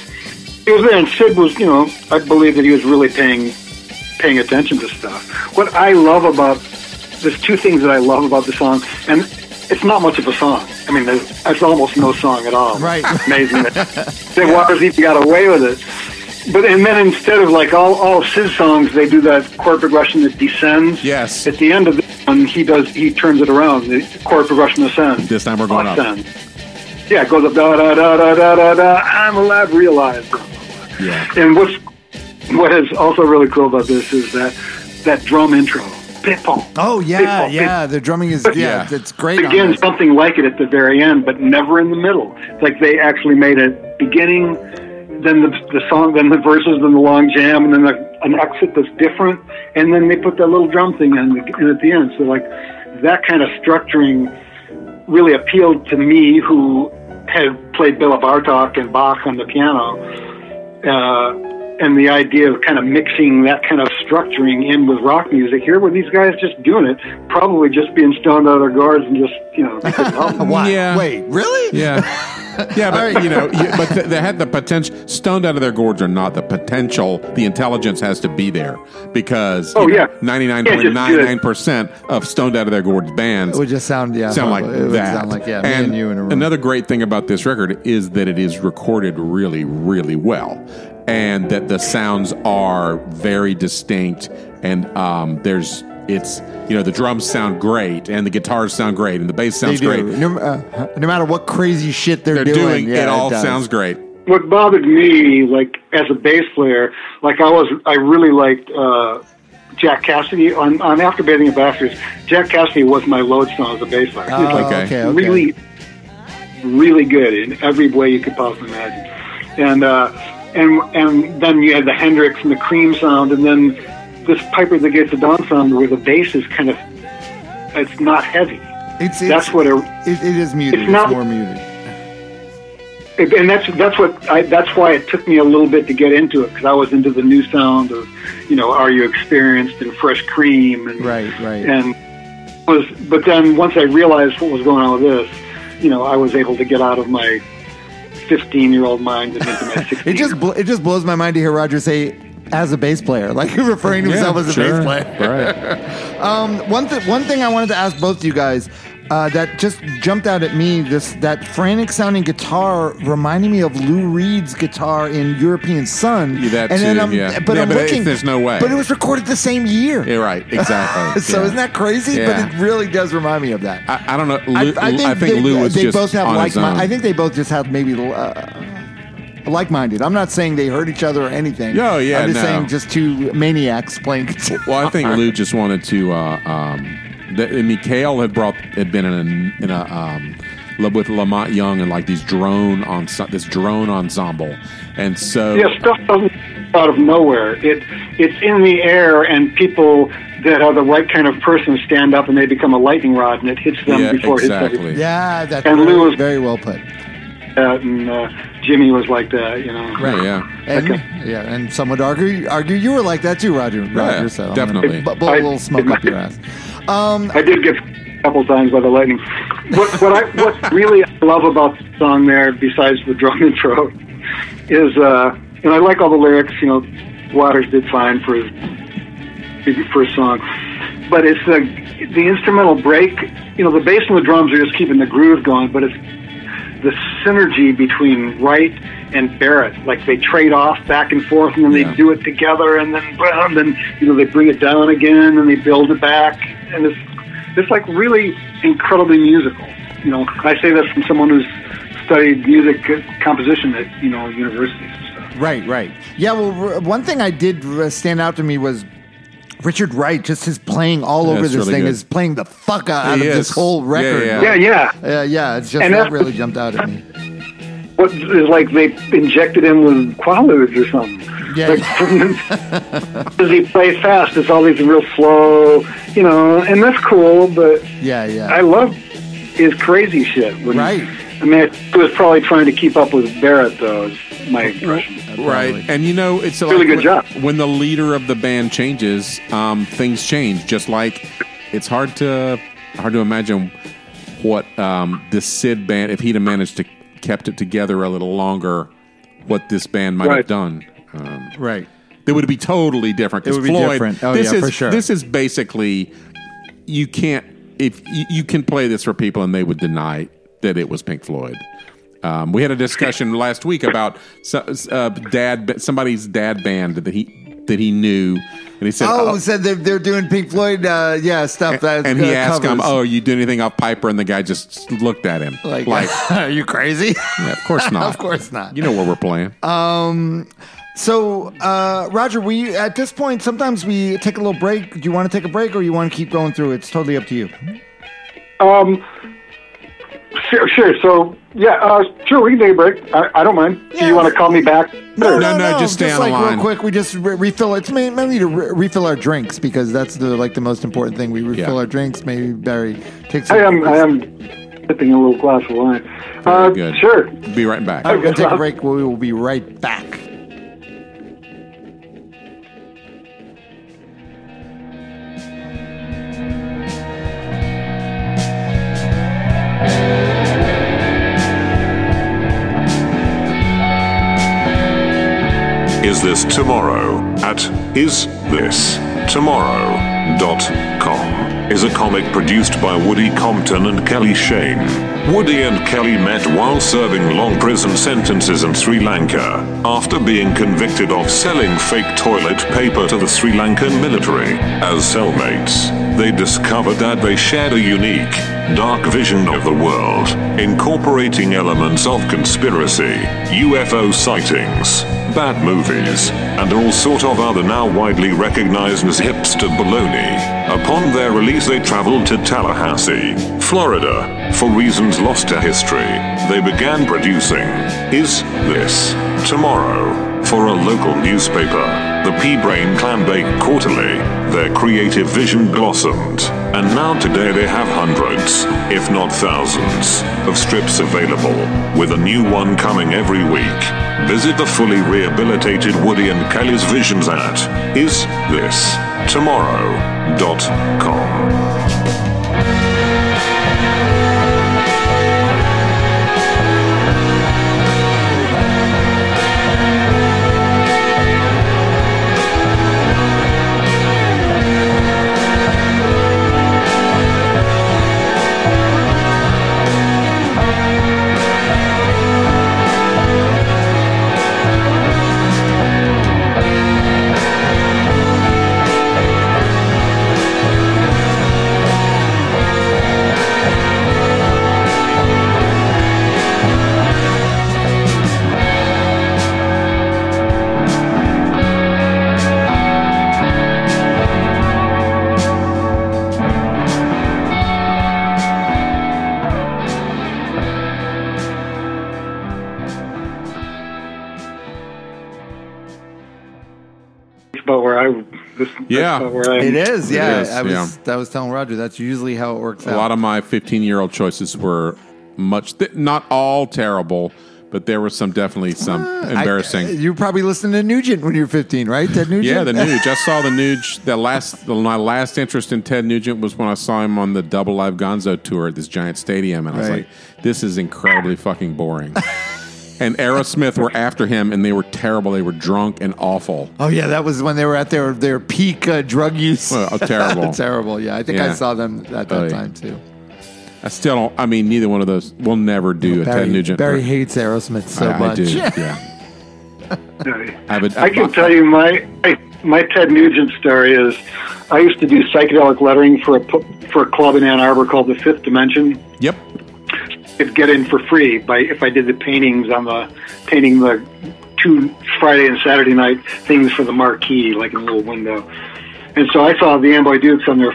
C: he was there, and Syd was, you know, I believe that he was really paying paying attention to stuff. What I love about there's two things that I love about the song, and it's not much of a song. I mean, there's, there's almost no song at all.
D: Right.
C: It's amazing that Syd Waters even got away with it. But and then instead of like all all of Syd's songs, they do that chord progression that descends.
B: Yes.
C: At the end of this one, he does he turns it around. The chord progression ascends.
B: This time we're going up.
C: Ascends. Yeah, it goes up da da da da da da da. I'm alive, realize.
B: yeah.
C: And what's what is also really cool about this is that that drum intro. Pit pong.
D: Oh yeah,
C: Pit pong,
D: yeah. The drumming is yeah,
B: Yeah.
D: it's great.
C: Again, something like it at the very end, but never in the middle. It's like they actually made a beginning, then the, the song, then the verses, then the long jam, and then the, an exit that's different, and then they put that little drum thing in, in at the end. So like that kind of structuring really appealed to me, who had played Bela Bartok and Bach on the piano. Uh, and the idea of kind of mixing that kind of structuring in with rock music. Here were these guys just doing it, probably just being stoned out of their gourds and just, you know, they couldn't help it.
D: Why?
B: Yeah.
D: Wait, really?
B: Yeah, yeah, but
D: All right.
B: you know, you, but th- they had the potential. Stoned out of their gourds or not, the potential, the intelligence has to be there because
C: Oh, yeah.
B: ninety nine
C: Can't
B: point
C: just
B: nine
C: do it.
B: nine percent of stoned out of their gourds bands
D: It would just sound yeah,
B: sound like
D: horrible. it would
B: that.
D: sound like yeah, me and you in a room.
B: Another great thing about this record is that it is recorded really, really well, and that the sounds are very distinct. And um, there's it's you know the drums sound great, and the guitars sound great, and the bass sounds great.
D: No, uh, no matter what crazy shit they're,
B: They're
D: doing,
B: doing
D: yeah,
B: it all
D: does.
B: sounds great.
C: What bothered me, like, as a bass player, like, I was, I really liked, uh, Jack Casady on, on After Bathing in Baxter's. Jack Casady was my lodestone as a bass player. He was
D: Oh,
C: like
B: Okay.
D: okay, okay.
C: really, really good in every way you could possibly imagine. And uh, and and then you had the Hendrix and the Cream sound, and then this Piper at the Gates of Dawn sound, where the bass is kind of it's not heavy.
D: It's, it's
C: That's what it,
D: it, it is muted.
C: It's
D: It's,
C: not-
D: more muted.
C: and that's that's what I, that's why it took me a little bit to get into it because I was into the new sound of you know Are You Experienced and Fresh Cream and
D: Right, right.
C: and was but then once I realized what was going on with this, you know, I was able to get out of my 15 year old mind and into my 16.
D: It just bl- it just blows my mind to hear Roger say as a bass player, like referring to himself as a bass player.
B: Right.
D: Um, one th- one thing I wanted to ask both you guys uh, that just jumped out at me this that frantic sounding guitar reminded me of Lou Reed's guitar in European Son.
B: Yeah, that
D: and then
B: too,
D: I'm,
B: yeah.
D: But
B: Yeah,
D: I'm
B: but
D: looking.
B: there's no way.
D: But it was recorded the same year.
B: Yeah, right. Exactly.
D: So
B: Yeah.
D: isn't that crazy?
B: Yeah.
D: But it really does remind me of that.
B: I, I don't know. Lou,
D: I, I think, they,
B: Lou was
D: they
B: just
D: both have
B: on
D: like.
B: his own.
D: I think they both just have maybe uh, like-minded. I'm not saying they hurt each other or anything.
B: Oh, yeah,
D: I'm just
B: no.
D: saying just two maniacs playing guitar.
B: Well, I think Lou just wanted to. Uh, um, the, and Mikhail had brought had been in a, in a um, with La Monte Young and like these drone on this drone ensemble, and so
C: yeah, stuff doesn't out of nowhere. It it's in the air, and people that are the right kind of person stand up, and they become a lightning rod, and it hits them
B: yeah,
C: before it hits
B: exactly.
D: Yeah, that's
C: And
D: very,
C: Lou was-
D: very well put.
C: That, and uh, Jimmy was like that, you know.
B: Right, yeah.
D: And
C: Okay.
D: yeah, and some would argue argue you were like that too, Roger. Roger, so I'm gonna
B: definitely.
D: bu- blow a little smoke up your ass. Um,
C: I did get a couple times by the lightning. What what I what really I love about the song there, besides the drum intro, is uh, and I like all the lyrics. You know, Waters did fine for his his first song, but it's the the instrumental break. You know, the bass and the drums are just keeping the groove going, but it's the synergy between Wright and Barrett. Like they trade off back and forth, and then
B: Yeah.
C: they do it together, and then and then you know they bring it down again, and they build it back, and it's it's like really incredibly musical. You know, I say that from someone who's studied music composition at you know universities.
D: Right, right. Yeah, well, one thing I did uh, stand out to me was Richard Wright, just is playing all over this
B: really
D: thing
B: good.
D: is playing the fuck out,
B: He
D: of this whole record.
B: yeah.
C: Yeah, yeah.
D: Uh, yeah, it's just
C: And
D: that
C: that-
D: really jumped out at me.
C: What is like they injected him with quaaludes or something.
D: Yeah.
C: Like, Does he play fast? It's all these real slow, you know, and that's cool. But
D: Yeah, yeah.
C: I love his crazy shit. When,
D: Right.
C: I mean, he was probably trying to keep up with Barrett, though. Is my impression.
B: Right, and you know it's a
C: Really
B: like
C: good
B: when,
C: job.
B: when the leader of the band changes, um, things change. Just like it's hard to hard to imagine what um, this Syd band, if he'd have managed to kept it together a little longer, what this band might
C: Right.
B: have done. Um,
D: right.
B: it would be totally different. 'cause
D: It would be
B: Floyd,
D: different. Oh,
B: this
D: yeah,
B: is,
D: for sure.
B: This is basically you can't if you, you can play this for people and they would deny that it was Pink Floyd. Um, we had a discussion last week about so- uh, dad, somebody's dad band that he that he knew, and he said,
D: Oh,
B: "Oh."
D: said they're, they're doing Pink Floyd, uh, yeah, stuff that.
B: and he
D: uh,
B: asked him,
D: covers.
B: "Oh, you do anything off Piper?" And the guy just looked at him
D: like,
B: like,
D: are you crazy?
B: "Yeah, "Of course not.
D: of course not.
B: You know where we're playing."
D: So, uh, Roger, we at this point sometimes we take a little break. Do you want to take a break or you want to keep going through? It's totally up to you.
C: Um, sure, sure. So, yeah, uh, sure, we can take a break. I, I don't mind. Do you want to call me back?
B: No, no, no, just stay on the
D: like
B: line.
D: real quick. We just re- refill. It's ma- mainly to re- refill our drinks because that's the like the most important thing. We refill
B: Yeah.
D: our drinks. Maybe Barry takes.
C: I am, I am sipping a little glass of wine. Uh,
B: good.
C: Sure.
B: Be right back.
D: All right, we're gonna take a break. We will be right back.
F: Is This Tomorrow at isthistomorrow.com is a comic produced by Woody Compton and Kelly Shane. Woody and Kelly met while serving long prison sentences in Sri Lanka after being convicted of selling fake toilet paper to the Sri Lankan military. As cellmates, they discovered that they shared a unique, dark vision of the world, incorporating elements of conspiracy, UFO sightings, bad movies, and all sort of other now widely recognized as hipster baloney. Upon their release, they traveled to Tallahassee, Florida. For reasons lost to history, they began producing Is This Tomorrow? for a local newspaper, the Pea Brain Clambake Quarterly. Their creative vision blossomed, and now today they have hundreds, if not thousands, of strips available, with a new one coming every week. Visit the fully rehabilitated Woody and Kelly's visions at isthistomorrow.com.
B: Yeah.
C: about.
D: It is, yeah.
B: is,
D: I was
B: yeah.
D: I was telling Roger that's usually how it works
B: A
D: out.
B: lot of my 15 year old choices were much, th- not all terrible, but there were some definitely some ah,
D: I-
B: embarrassing.
D: you probably listened to Nugent when you were 15, right? Ted Nugent?
B: yeah, the Nuge. I saw the Nuge. The last, the, my last interest in Ted Nugent was when I saw him on the Double Live Gonzo tour at this giant stadium, and I was like, "This is incredibly fucking boring." and Aerosmith were after him, and they were terrible. They were drunk and awful.
D: Oh yeah, that was when they were at their their peak uh, drug use.
B: Oh, terrible.
D: terrible. Yeah, I think I saw them at that
B: Oh, yeah.
D: time too.
B: I still don't. I mean, neither one of those will never do a
D: Barry,
B: Ted Nugent.
D: Barry hates Aerosmith so
B: I, I
D: much.
B: do. Yeah. I, have a,
C: I can tell you my my- my Ted Nugent story is I used to do psychedelic lettering for a for a club in Ann Arbor called the Fifth Dimension.
B: Yep.
C: Could get in for free by if I did the paintings on the painting the two Friday and Saturday night things for the marquee, like in a little window. and so I saw the Amboy Dukes on their,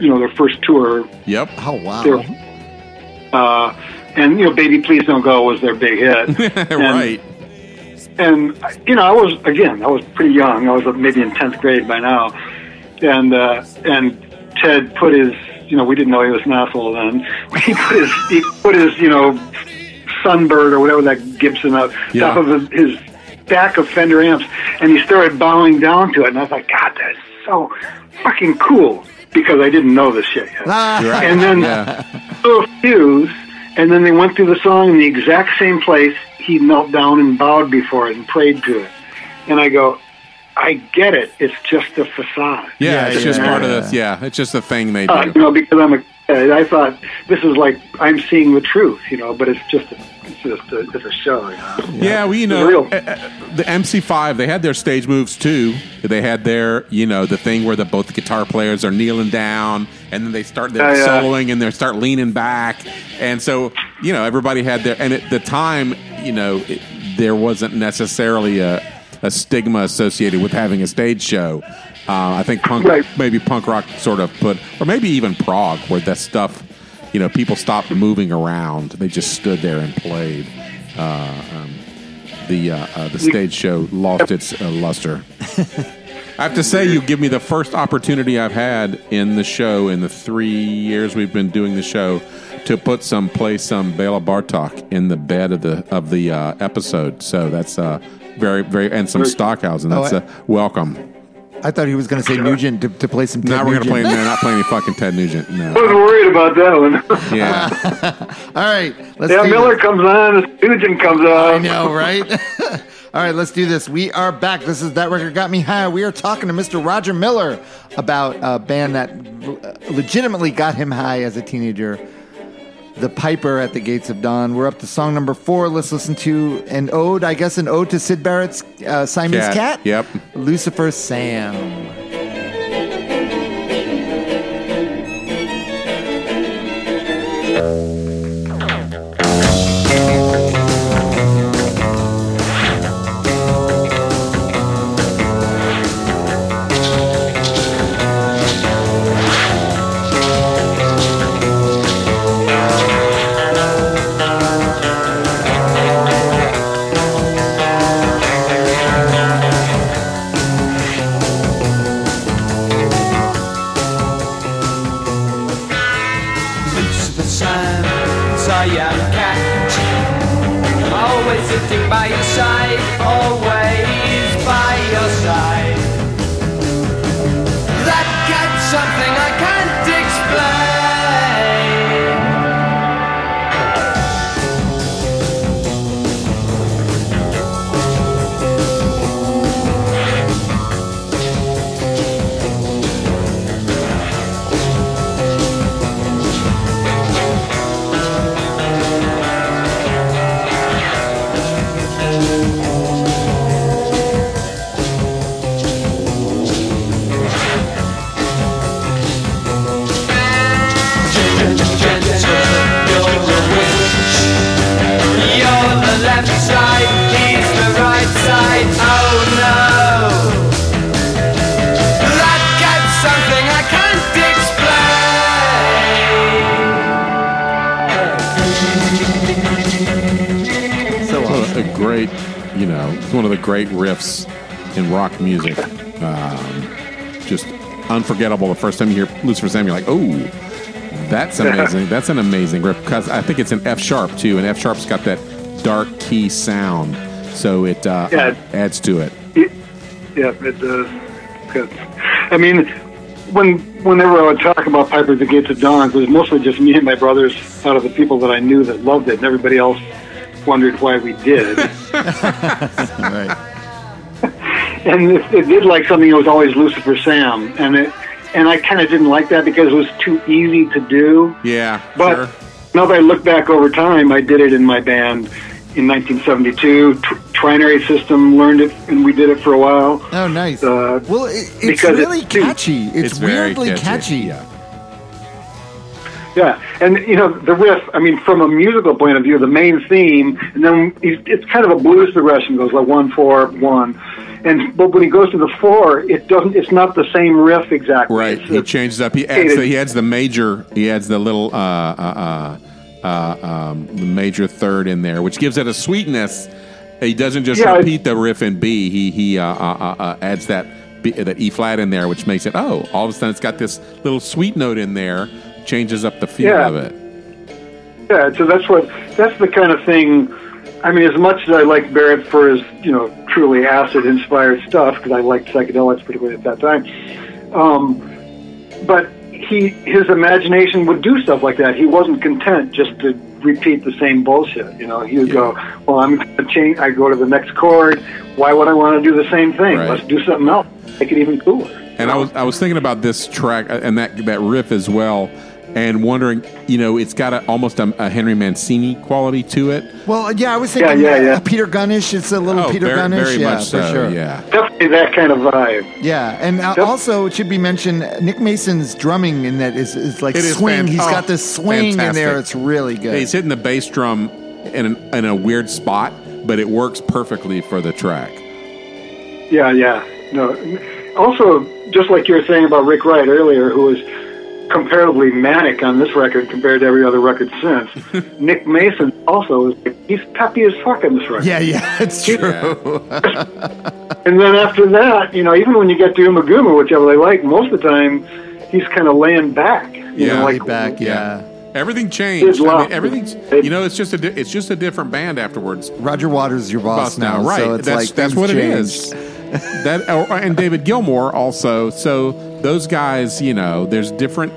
C: you know, their first tour.
B: Yep.
D: Oh wow.
C: They're, uh, and you know, "Baby Please Don't Go" was their big hit.
B: right.
C: and you know, I was again, I was pretty young. I was maybe in tenth grade by now, and uh, and Ted put his, you know, we didn't know he was an asshole then. He put his, he put his, you know, Sunbird or whatever that Gibson up
B: Yeah.
C: top of his, his stack of Fender amps, and he started bowing down to it, and I was like, God, that's so fucking cool because I didn't know this shit yet.
D: Ah,
C: And then
B: Yeah.
C: little fuse, and then they went through the song in the exact same place. He knelt down and bowed before it and prayed to it. And I go, I get it. It's just a facade.
B: Yeah,
D: Yeah,
B: it's just
D: yeah,
B: part of
D: yeah.
B: this. Yeah, it's just a thing they
C: Uh,
B: do.
C: you know, because I'm a, I thought this is like I'm seeing the truth, you know, but it's just a, it's just a, it's a show. You know?
B: Yeah, well, you know,
C: Real.
B: uh, uh, the MC5, they had their stage moves too. They had their, you know, the thing where the both the guitar players are kneeling down and then they start their
C: Yeah, yeah.
B: soloing and they start leaning back. And so, you know, everybody had their, and at the time, you know, it, there wasn't necessarily a, a stigma associated with having a stage show. Uh, I think punk,
C: Right.
B: maybe punk rock sort of put, or maybe even prog, where that stuff, you know, people stopped moving around. They just stood there and played. Uh, um, the uh, uh, the stage show lost its uh, luster. I have to say, you give me the first opportunity I've had in the show in the three years we've been doing the show to put some play some Bela Bartok in the bed of the of the uh, episode. So that's uh, very very and some Stockhausen. That's
D: Oh, I-
B: uh, welcome.
D: I thought he was going to say Nugent to, to play some. Ted
B: Now we're gonna play.
D: Nugent.
B: No, not playing any fucking Ted Nugent.
C: I
B: No.
C: wasn't worried about that one.
B: Yeah.
D: All right, let's
C: yeah,
D: do
C: Miller
D: this.
C: comes on, Nugent comes on.
D: I know, right? All right, let's do this. We are back. This is That Record Got Me High. We are talking to Mr. Roger Miller about a band that uh, legitimately got him high as a teenager. The Piper at the Gates of Dawn. We're up to song number four. Let's listen to an ode, I guess, an ode to Syd Barrett's uh, Siamese
B: Cat.
D: cat.
B: Yep.
D: Lucifer Sam.
B: One of the great riffs in rock music. Um, just unforgettable. The first time you hear Lucifer Sam, you're like, oh, that's amazing. that's an amazing riff because I think it's an F sharp too, and F sharp's got that dark key sound, so it uh,
C: Yeah.
B: adds to it.
C: Yeah, it does. Good. I mean, when whenever I would talk about Piper at the Gates of Dawn, it was mostly just me and my brothers out of the people that I knew that loved it, and everybody else wondered why we did.
D: right.
C: and it, it did like something that was always Lucifer Sam, and it and I kind of didn't like that because it was too easy to do.
B: Yeah,
C: But
B: sure.
C: now that I look back over time, I did it in my band in 1972. Tr- Trinary System learned it, and we did it for a while.
D: Oh, nice.
C: Uh,
D: well, it, it's
C: because
D: really
C: it's-
D: catchy. It's,
B: It's
D: weirdly
B: catchy.
D: catchy.
B: Yeah.
C: Yeah, and you know the riff. I mean, from a musical point of view, the main theme, and then it's it's kind of a blues progression. Goes like one four one, and but when he goes to the four, it doesn't. It's not the same riff exactly.
B: Right.
C: It's-
B: He
C: it's-
B: changes up. He adds. The, he adds the major. He adds the little uh, uh, uh, uh, um, the major third in there, which gives it a sweetness. He doesn't just
C: Yeah,
B: repeat the riff in B. He he uh, uh, uh, uh, adds that B, that E flat in there, which makes it oh, all of a sudden it's got this little sweet note in there. Changes up the feel
C: Yeah.
B: of it.
C: Yeah, so that's what that's the kind of thing. I mean, as much as I like Barrett for his you know truly acid inspired stuff, because I liked psychedelics particularly at that time. Um, but he his imagination would do stuff like that. He wasn't content just to repeat the same bullshit. You know, he would go, "Well, I'm going to change." I go to the next chord. Why would I want to do the same thing?
B: Right.
C: Let's do something else. Make it even cooler.
B: And I was I was thinking about this track uh, and that that riff as well, and wondering, you know, it's got a, almost a, a Henry Mancini quality to it.
D: Well, yeah, I was thinking
C: yeah, yeah.
D: uh, Peter Gunnish. It's a little Peter
B: Oh, very,
D: Gunnish.
B: very
D: yeah,
B: much
D: for
B: so.
D: sure.
B: Yeah.
C: Definitely that kind of vibe.
D: Yeah, and uh,
C: Yep.
D: also it should be mentioned Nick Mason's drumming in that is, is like
B: It is
D: swing.
B: fan-
D: He's
B: oh,
D: got this swing in there. It's really good.
B: He's hitting the bass drum in, an, in a weird spot, but it works perfectly for the track.
C: Yeah, yeah. No. Also, just like you were saying about Rick Wright earlier, who was comparatively manic on this record compared to every other record since, Nick Mason also is he's peppy as fuck on this record.
D: yeah, yeah, it's true.
C: And then after that, you know, even when you get to Ummagumma, which I really like, most of the time he's kind of laying back. You
B: Yeah.
C: know, like
D: back, yeah.
B: Everything changed. I mean, everything's you know, it's just a di- it's just a different band afterwards.
D: Roger Waters is your boss,
B: Boss now, right?
D: So it's
B: that's
D: like
B: that's what it
D: changed.
B: is. that oh, and David Gilmour also. So those guys, you know, there's different,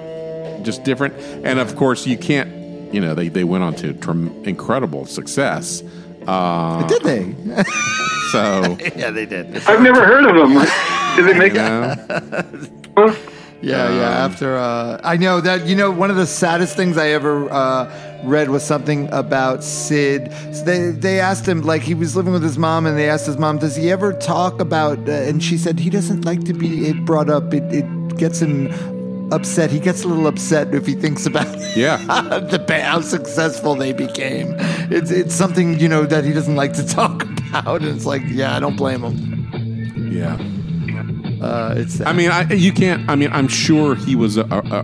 B: just different, and of course you can't. You know, they, they went on to trem- incredible success. Uh,
D: Did they?
B: so
D: yeah, they did.
C: I've never heard of them. Did they make
B: you know,
C: Huh?
D: Yeah, yeah. After uh, I know that you know one of the saddest things I ever uh, read was something about Syd. So they they asked him like he was living with his mom, and they asked his mom, "Does he ever talk about?" Uh, and she said he doesn't like to be brought up. It, it gets him upset. He gets a little upset if he thinks about
B: yeah.
D: the how successful they became. It's it's something you know that he doesn't like to talk about, and it's like, yeah, I don't blame him.
B: Yeah.
D: Uh, it's
B: I mean, I, you can't. I mean, I'm sure he was a, a, a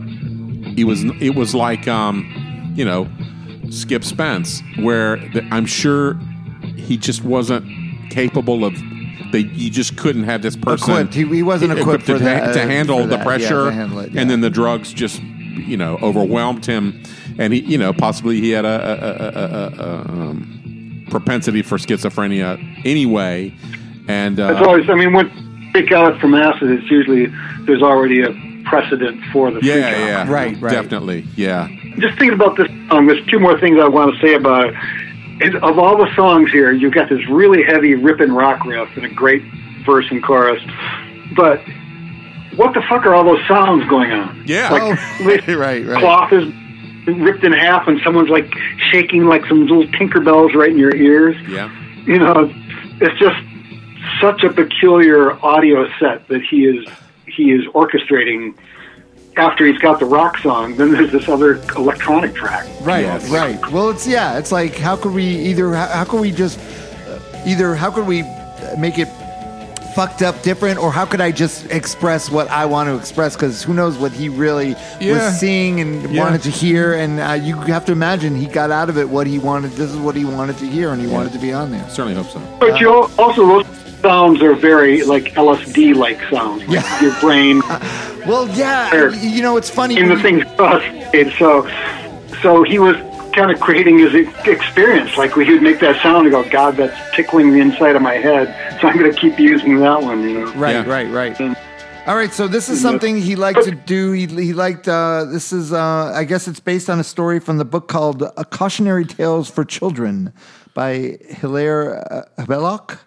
B: he was. It was like, um, you know, Skip Spence, where the, I'm sure he just wasn't capable of. They, you just couldn't have this person
D: Equipped. He- he wasn't equipped
B: to,
D: for that-
B: to handle
D: for
B: the
D: that. Yeah,
B: pressure,
D: handle it, yeah.
B: and then the drugs just, you know, overwhelmed him, and he, you know, possibly he had a, a, a, a, a um, propensity for schizophrenia anyway, and uh,
C: It's always. I mean, when freak out from acid, it's usually there's already a precedent for the
B: yeah, yeah,
D: Right, right.
B: definitely, yeah.
C: Just thinking about this song, there's two more things I want to say about it. And of all the songs here, you've got this really heavy ripping rock riff and a great verse and chorus. But what the fuck are all those sounds going on?
B: Yeah.
C: Like,
D: Oh, right, right.
C: cloth is ripped in half and someone's like shaking like some little Tinkerbells right in your ears.
B: Yeah.
C: You know, it's just such a peculiar audio set that he is he is orchestrating after he's got the rock song then there's this other electronic track
D: Right,
B: Yes.
D: right. Well, it's yeah. It's like how could we either how, how could we just uh, either how could we uh, make it fucked up different or how could I just express what I want to express because who knows what he really
B: Yeah.
D: was seeing and
B: Yeah.
D: wanted to hear and uh, you have to imagine he got out of it what he wanted this is what he wanted to hear and he wanted to be on there.
B: Certainly hope so.
C: but you al- also those sounds are very like lsd like sounds like
D: Yeah.
C: your brain
D: Well, yeah,
C: Sure.
D: you know it's funny
C: in the
D: when-
C: things frustrated so so he was kind of creating his e- experience like he would make that sound and go god that's tickling the inside of my head so i'm going to keep using that one you know
D: Right,
B: Yeah.
D: right, right. All right, so this is something he liked to do. He, he liked, uh, this is, uh, I guess it's based on a story from the book called A Cautionary Tales for Children by Hilaire uh, Belloc.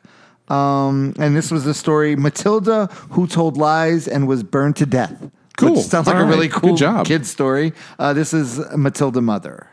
D: Um, and this was the story Matilda, who told lies and was burned to death.
B: Cool.
D: Which sounds like
B: All
D: a really
B: right. Good
D: cool
B: job.
D: kid story. Uh, this is Matilda Mother.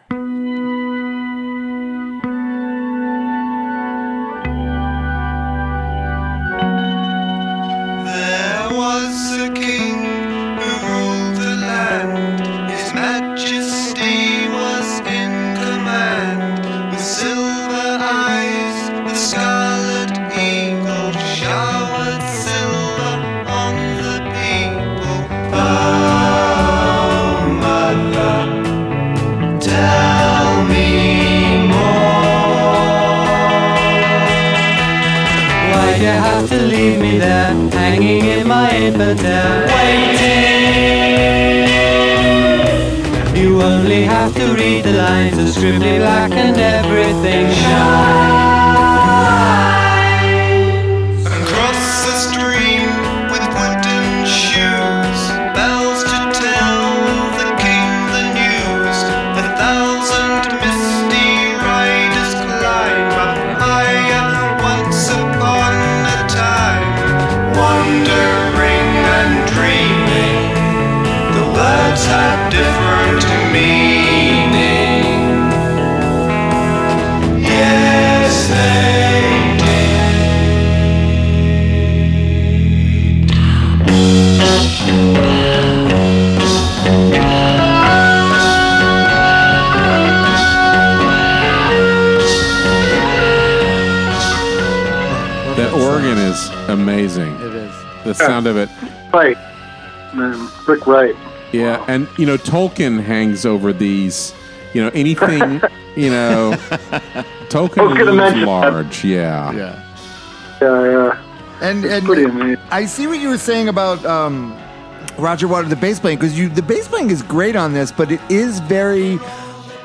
E: Hanging in my infantile, waiting. You only have to read the lines of scribbly black and everything shines.
A: The
B: sound of it.
C: Right. Man, Rick Wright.
B: Yeah, and you know Tolkien hangs over these. You know anything. you know, Tolkien
C: was gonna
B: looms
C: mention that.
B: large. Yeah.
D: Yeah.
C: Yeah, yeah.
D: And and. I see what you were saying about um, Roger Water, the bass playing, because you the bass playing is great on this, but it is very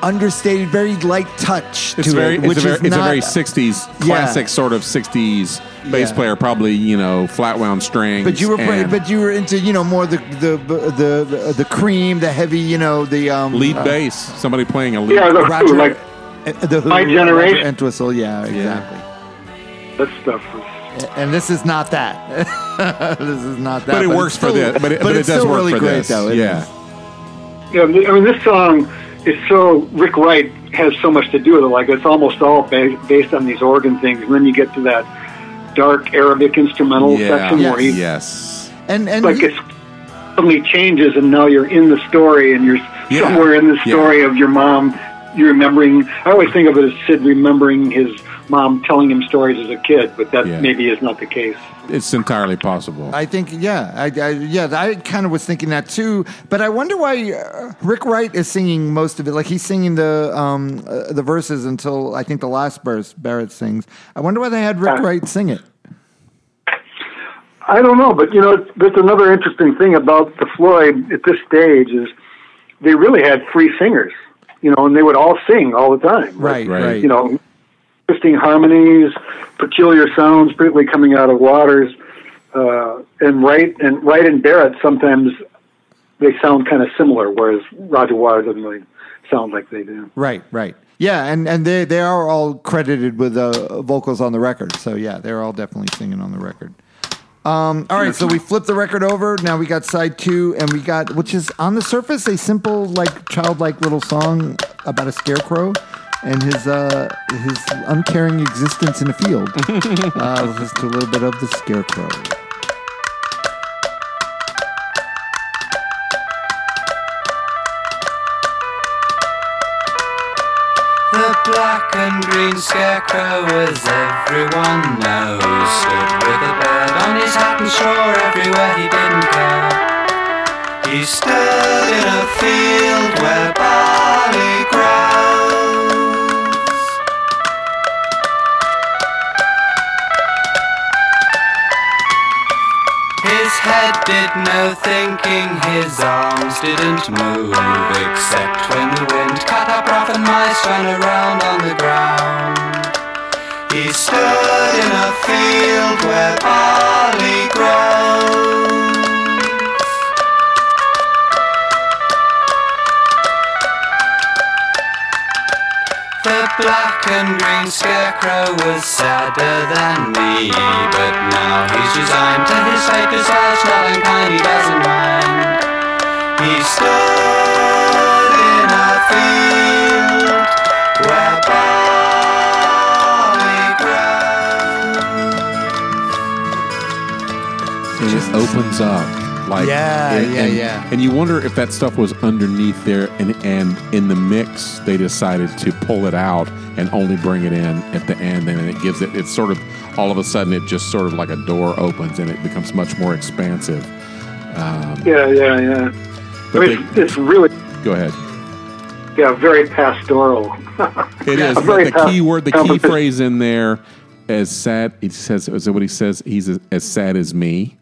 D: understated, very light touch
B: It's
D: to
B: very,
D: it,
B: it's,
D: which
B: a very
D: is
B: it's a very '60s classic sort of '60s bass
D: Yeah.
B: player, probably you know flat wound strings.
D: But you were
B: and
D: but you were into you know more the the the the, the cream, the heavy, you know the um,
B: lead
D: uh,
B: bass, somebody playing a lead.
C: Yeah, the
D: Roger,
C: Who, like
D: uh, the Who,
C: My
D: Roger
C: Generation.
D: Entwistle, yeah, exactly.
C: that stuff was.
D: And this is not that. this is not that.
B: But it
D: it's
B: works for this. But it, but it
D: it's
B: does
D: still
B: work
D: really
B: for
D: great,
B: this.
D: though.
B: Yeah.
D: is.
C: Yeah, I mean, this song is so Rick Wright has so much to do with it. Like it's almost all ba- based on these organ things, and then you get to that dark Arabic instrumental
B: Yeah.
C: section where he
B: Yes.
D: And and
C: like
D: he-
C: it suddenly changes, and now you're in the story, and you're
B: Yeah.
C: somewhere in the
B: Yeah.
C: story of your mom. You're remembering. I always think of it as Syd remembering his mom telling him stories as a kid, but that
B: Yeah.
C: maybe is not the case.
B: It's entirely possible.
D: I think, yeah, I, I, yeah, I kind of was thinking that too. But I wonder why uh, Rick Wright is singing most of it. Like he's singing the um, uh, the verses until I think the last verse Barrett sings. I wonder why they had Rick
C: Uh.
D: Wright sing it.
C: I don't know, but you know, that's another interesting thing about the Floyd at this stage is they really had free singers, you know, and they would all sing all the time.
D: Right,
B: Right.
D: right.
C: You know, interesting harmonies, peculiar sounds, particularly coming out of Waters, uh, and Wright and Wright and Barrett sometimes they sound kind of similar, whereas Roger Waters doesn't really sound like they do.
D: right, right. Yeah, and, and they they are all credited with uh, vocals on the record. So yeah, they're all definitely singing on the record. Um, all right, so we flip the record over. Now we got side two, and we got which is on the surface a simple, like childlike little song about a scarecrow and his uh, his uncaring existence in a field. uh, let's listen to a little bit of the scarecrow.
E: The black and green scarecrow, as everyone knows, stood with a bird on his hat and straw everywhere he didn't care. He stood in a field where barley grows. Head did no thinking, his arms didn't move, except when the wind cut up rough and mice ran around on the ground. He stood in a field where barley grows. Black and green scarecrow was sadder than me, but now he's resigned to his fate as not unkind, he doesn't mind. He stood in a field where barley grows.
B: it opens up like
D: Yeah,
B: and,
D: yeah,
B: and-
D: yeah.
B: and you wonder if that stuff was underneath there and and in the mix they decided to pull it out and only bring it in at the end and it gives it it's sort of all of a sudden it just sort of like a door opens and it becomes much more expansive um,
C: Yeah, yeah, yeah.
B: but
C: I mean,
B: they,
C: it's, it's really,
B: go ahead
C: yeah, very pastoral.
B: It is
C: a very
B: the key word the key phrase in there as sad. He says, "Is that what he says? He's as, as sad as me."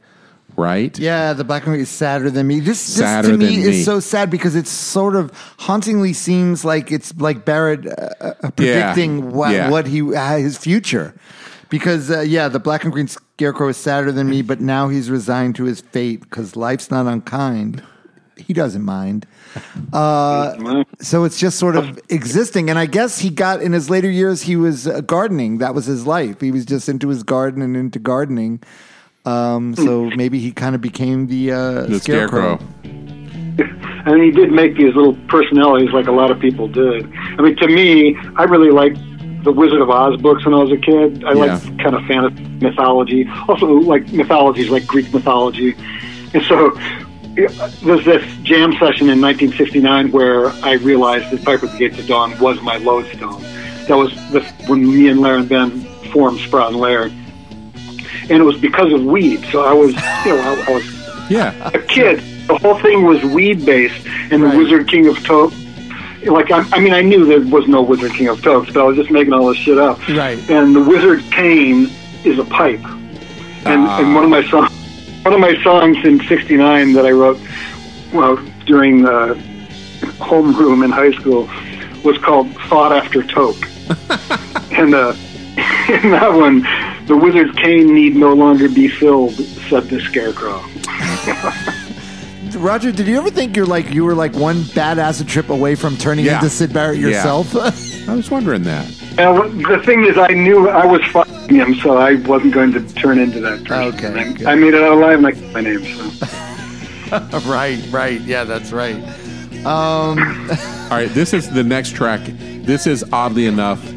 B: Right?
D: Yeah, the black and white is sadder than me. This, this
B: Sadder
D: to me
B: than
D: is
B: me.
D: so sad because it's sort of hauntingly seems like it's like Barrett uh, uh, predicting what
B: Yeah.
D: what he uh, his future. Because uh, yeah, the black and green scarecrow is sadder than me, but now he's resigned to his fate because life's not unkind. He doesn't mind. Uh, so it's just sort of existing. And I guess he got in his later years, he was uh, gardening. That was his life. He was just into his garden and into gardening. Um, so maybe he kind of became the, uh,
B: The
D: scarecrow.
B: scarecrow.
C: and he did make these little personalities like a lot of people did. I mean, to me, I really liked the Wizard of Oz books when I was a kid. I
B: Yeah.
C: liked kind of fantasy mythology, also like mythologies like Greek mythology. And so yeah, there's this jam session in 1969 where I realized that Piper at the Gates of Dawn was my lodestone. That was the, when me and Larry and Ben formed Sproton Layer. And it was because of weed. So I was, you know, I, I was
B: Yeah.
C: a kid, the whole thing was weed based, and the
D: Right.
C: Wizard King of Toke. Like I, I mean, I knew there was no Wizard King of Tokes, but I was just making all this shit up.
D: Right.
C: And the Wizard Cane is a pipe, and, and one of my songs, one of my songs in '69 that I wrote, well, during uh, homeroom in high school, was called "Thought After Toke," and uh, in that one, the Wizard's cane need no longer be filled, said the Scarecrow.
D: Roger, did you ever think you're like you were like one badass trip away from turning
B: Yeah.
D: into Syd Barrett
B: Yeah.
D: yourself?
B: I was wondering that.
C: And the thing is, I knew I was fucking him, so I wasn't going to turn into that person.
D: Okay, good.
C: I, I made it out alive, and I kept my name. So.
D: right, right. Yeah, that's right. Um,
B: All right, this is the next track. This is oddly enough m-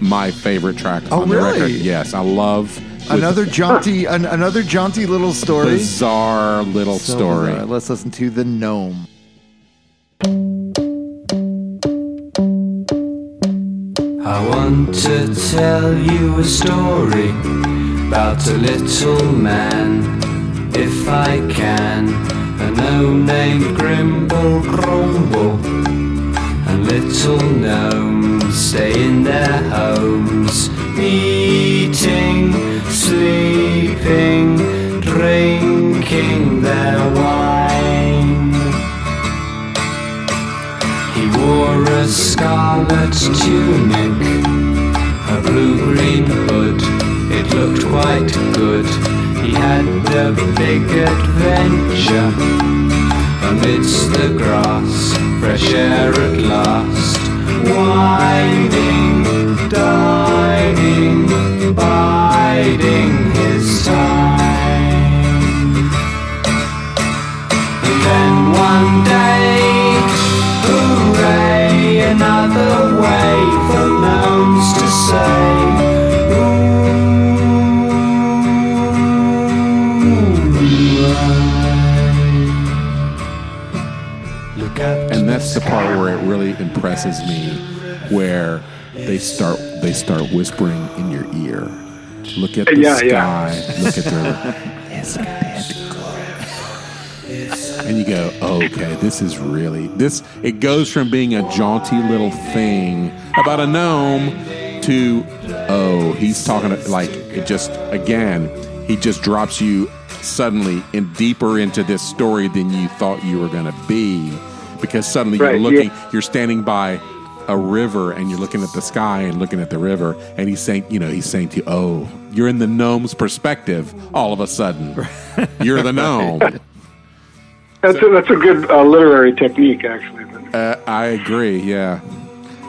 B: my favorite track
D: Oh,
B: on the record. Yes, I love
D: another jaunty, an, another jaunty little story.
B: bizarre little
D: So,
B: story.
D: uh, let's listen to the gnome.
E: I want to tell you a story about a little man, if I can. A gnome named Grimble Gromble, and little gnomes stay in their homes, eating, sleeping, drinking their wine. He wore a scarlet tunic, a blue-green hood. It looked quite good. He had a big adventure amidst the grass, fresh air at last. Whining, dining, biding his time. And then one day, hooray, another way for gnomes to say, at
B: the part where it really impresses me where they start they start whispering in your ear. Look at the
C: Yeah,
B: sky.
C: Yeah.
B: look at the it's good and you go okay this is really this it goes from being a jaunty little thing about a gnome to oh he's talking like it just again he just drops you suddenly in deeper into this story than you thought you were going to be because suddenly you're looking
C: yeah.
B: you're standing by a river and you're looking at the sky and looking at the river and he's saying you know he's saying to you oh you're in the gnome's perspective all of a sudden you're the gnome
C: That's a, that's a good uh, literary technique, actually.
B: Uh, I agree. Yeah,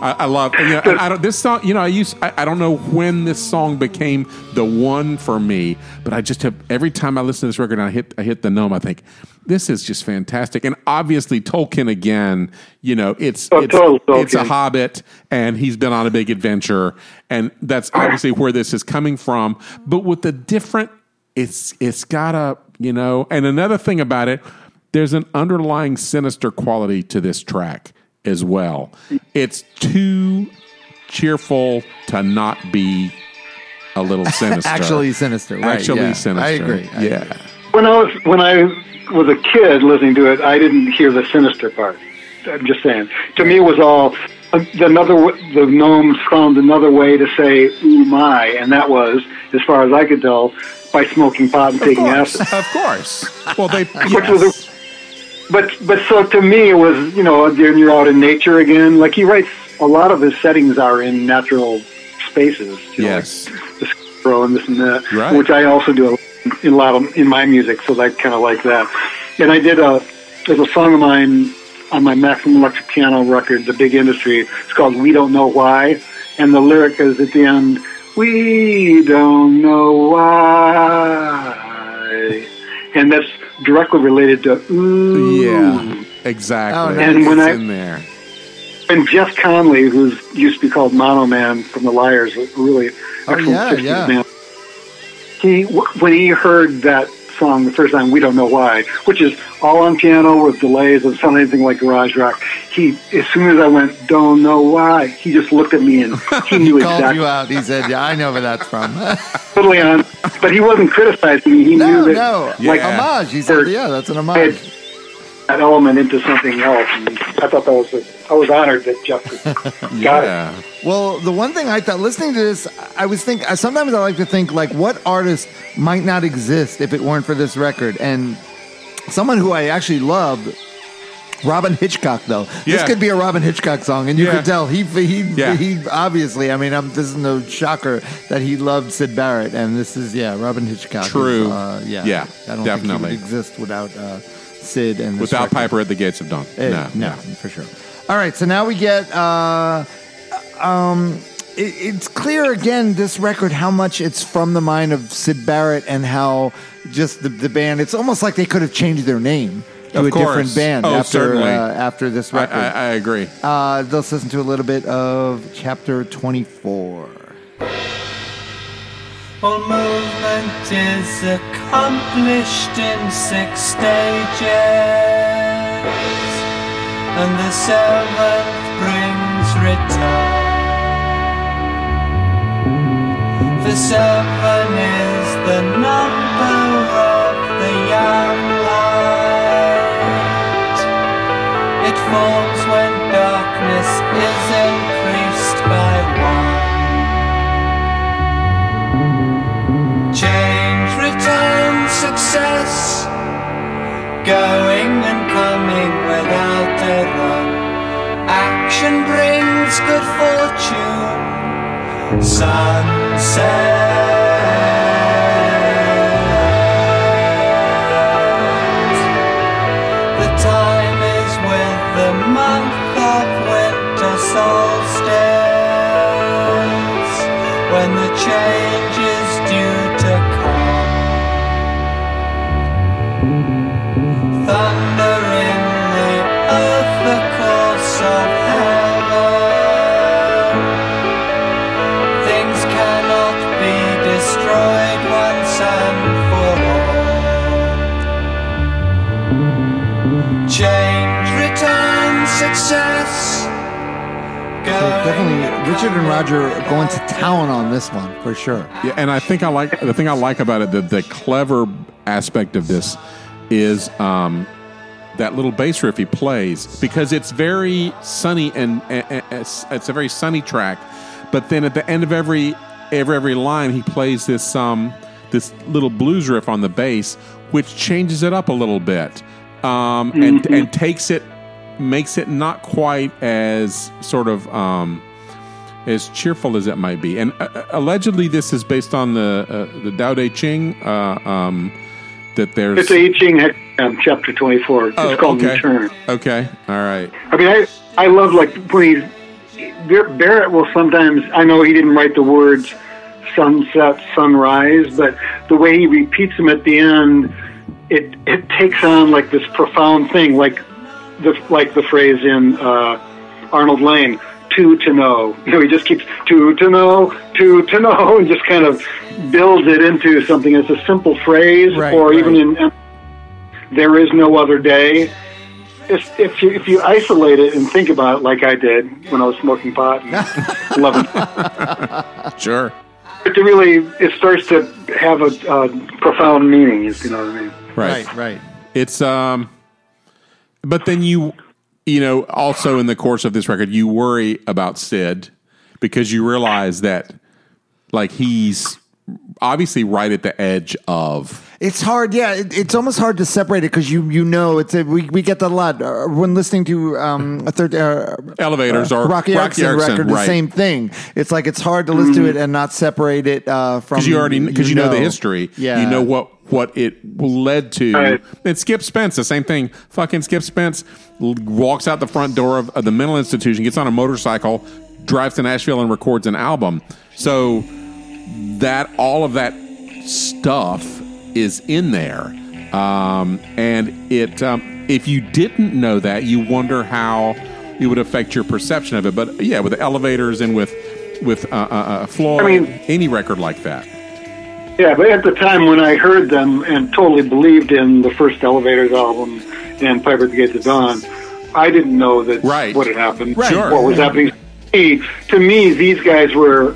B: I, I love. You know, I, I don't. This song. You know, I used. I, I don't know when this song became the one for me, but I just have every time I listen to this record and I hit I hit the gnome. I think this is just fantastic. And obviously Tolkien again. You know, it's
C: Oh,
B: it's,
C: total
B: it's a hobbit, and he's been on a big adventure, and that's obviously where this is coming from. But with the different, it's it's got a you know. And another thing about it there's an underlying sinister quality to this track as well. It's too cheerful to not be a little sinister.
D: Actually sinister, right,
B: Actually
D: yeah.
B: sinister.
D: I agree, I
B: yeah.
D: agree.
C: When I was when I was a kid listening to it, I didn't hear the sinister part. I'm just saying. To me, it was all um, another the gnomes found another way to say "ooh my," and that was, as far as I could tell, by smoking pot and taking acid.
B: Of course. Well, they.
C: Which
B: yes.
C: But but so to me it was you know then you're out in nature again. Like he writes a lot of his settings are in natural spaces. You know,
B: Yes.
C: like the squirrel and this and that,
B: Right.
C: which I also do in a lot of in my music. So I kind of like that. And I did a there's a song of mine on my Maximum Electric Piano record, The Big Industry. It's called We Don't Know Why, and the lyric is at the end. We don't know why, and that's directly related to ooh.
B: Yeah. Exactly.
D: Oh,
C: nice. And when
B: It's
C: I-
B: in there.
C: And Jeff Conolly, who's used to be called Mono Man from the Lyres, a really
D: Oh,
C: excellent
D: yeah,
C: 60s
D: yeah.
C: man. He when he heard that song the first time, we don't know why, which is all on piano with delays. and sounded anything like garage rock. He, as soon as I went, don't know why, he just looked at me and he knew
D: He called
C: exactly
D: you out. He said, "Yeah, I know where that's from."
C: totally on. But he wasn't criticizing me. He
D: no,
C: knew that
D: no,
C: like
B: Yeah.
D: homage. He said, "Yeah, that's an homage."
C: Had that element into something else. And I thought that was. A, I was honored that Jeff got it.
B: Yeah.
D: Well, the one thing I thought listening to this, I was think sometimes I like to think like what artist might not exist if it weren't for this record, and someone who I actually love. Robyn Hitchcock, though, this could be a Robyn Hitchcock song, and you
B: Yeah.
D: could tell he he
B: Yeah.
D: he obviously. I mean, um this is no shocker that he loved Syd Barrett, and this is yeah, Robyn Hitchcock. is,
B: True.
D: uh, yeah,
B: Yeah,
D: I don't
B: definitely.
D: think he would exist without uh, Syd and this
B: Without
D: record.
B: Piper at the Gates of Dawn.
D: Eh,
B: no.
D: no, for sure. All right, so now we get. Uh, um, it, it's clear again this record how much it's from the mind of Syd Barrett and how just the, the band. It's almost like they could have changed their name to
B: Of
D: a different band
B: Oh,
D: after uh, after this
B: I,
D: record.
B: I, I agree.
D: uh, let's listen to a little bit of chapter twenty four.
E: All movement is accomplished in six stages, and the seventh brings return. For seven is the number of the young light. It falls when darkness is increased by success. Going and coming without run. Action brings good fortune. Sunset.
D: Richard and Roger are going to town on this one for sure.
B: Yeah, and I think I like the thing I like about it. The, the clever aspect of this is um, that little bass riff he plays because it's very sunny and, and- and it's, it's a very sunny track. But then at the end of every every every line, he plays this um, this little blues riff on the bass, which changes it up a little bit um, and and takes it makes it not quite as sort of um, as cheerful as it might be. And uh, allegedly, this is based on the uh, the Tao Te Ching. Uh, um, that there's
C: It's a I Ching Hexagram, chapter 24. It's
B: Oh,
C: called
B: okay.
C: Return.
B: Okay, all right.
C: I mean, I I love like when he's Bar- Barrett will sometimes. I know he didn't write the words sunset, sunrise, but the way he repeats them at the end, it it takes on like this profound thing, like the like the phrase in uh, Arnold Layne. Two to know, you know, he just keeps two to know, two to know, and just kind of builds it into something. It's a simple phrase,
D: Right,
C: or even in there is no other day if, if you if you isolate it and think about it like I did when I was smoking pot and loving
B: Sure.
C: it to really it starts to have a, uh profound meaning if you know what I mean
B: Right.
D: right. right.
B: It's um, but then you you know, also in the course of this record, you worry about Syd because you realize that, like, he's obviously right at the edge of.
D: It's hard, yeah. It, it's almost hard to separate it because you you know it's a, we we get that a lot uh, when listening to um a third uh,
B: Elevators or
D: Roky,
B: Roky
D: Erickson
B: Erickson,
D: record. The same thing. It's like it's hard to listen to it and not separate it uh, from
B: because you already because you, know. the history.
D: Yeah,
B: you know what what it led to.
C: Right.
B: And Skip Spence, the same thing. Fucking Skip Spence walks out the front door of, of the mental institution, gets on a motorcycle, drives to Nashville, and records an album. So that all of that stuff is in there, um, and it. Um, if you didn't know that, you wonder how it would affect your perception of it. But yeah, with the elevators and with with uh, uh, uh, Floyd,
C: I mean-
B: any record like that.
C: Yeah, but at the time when I heard them and totally believed in the first Elevators album and Piper at the Gates of Dawn, I didn't know that
B: Right.
C: what had happened,
B: Right.
C: What was happening. To me, these guys were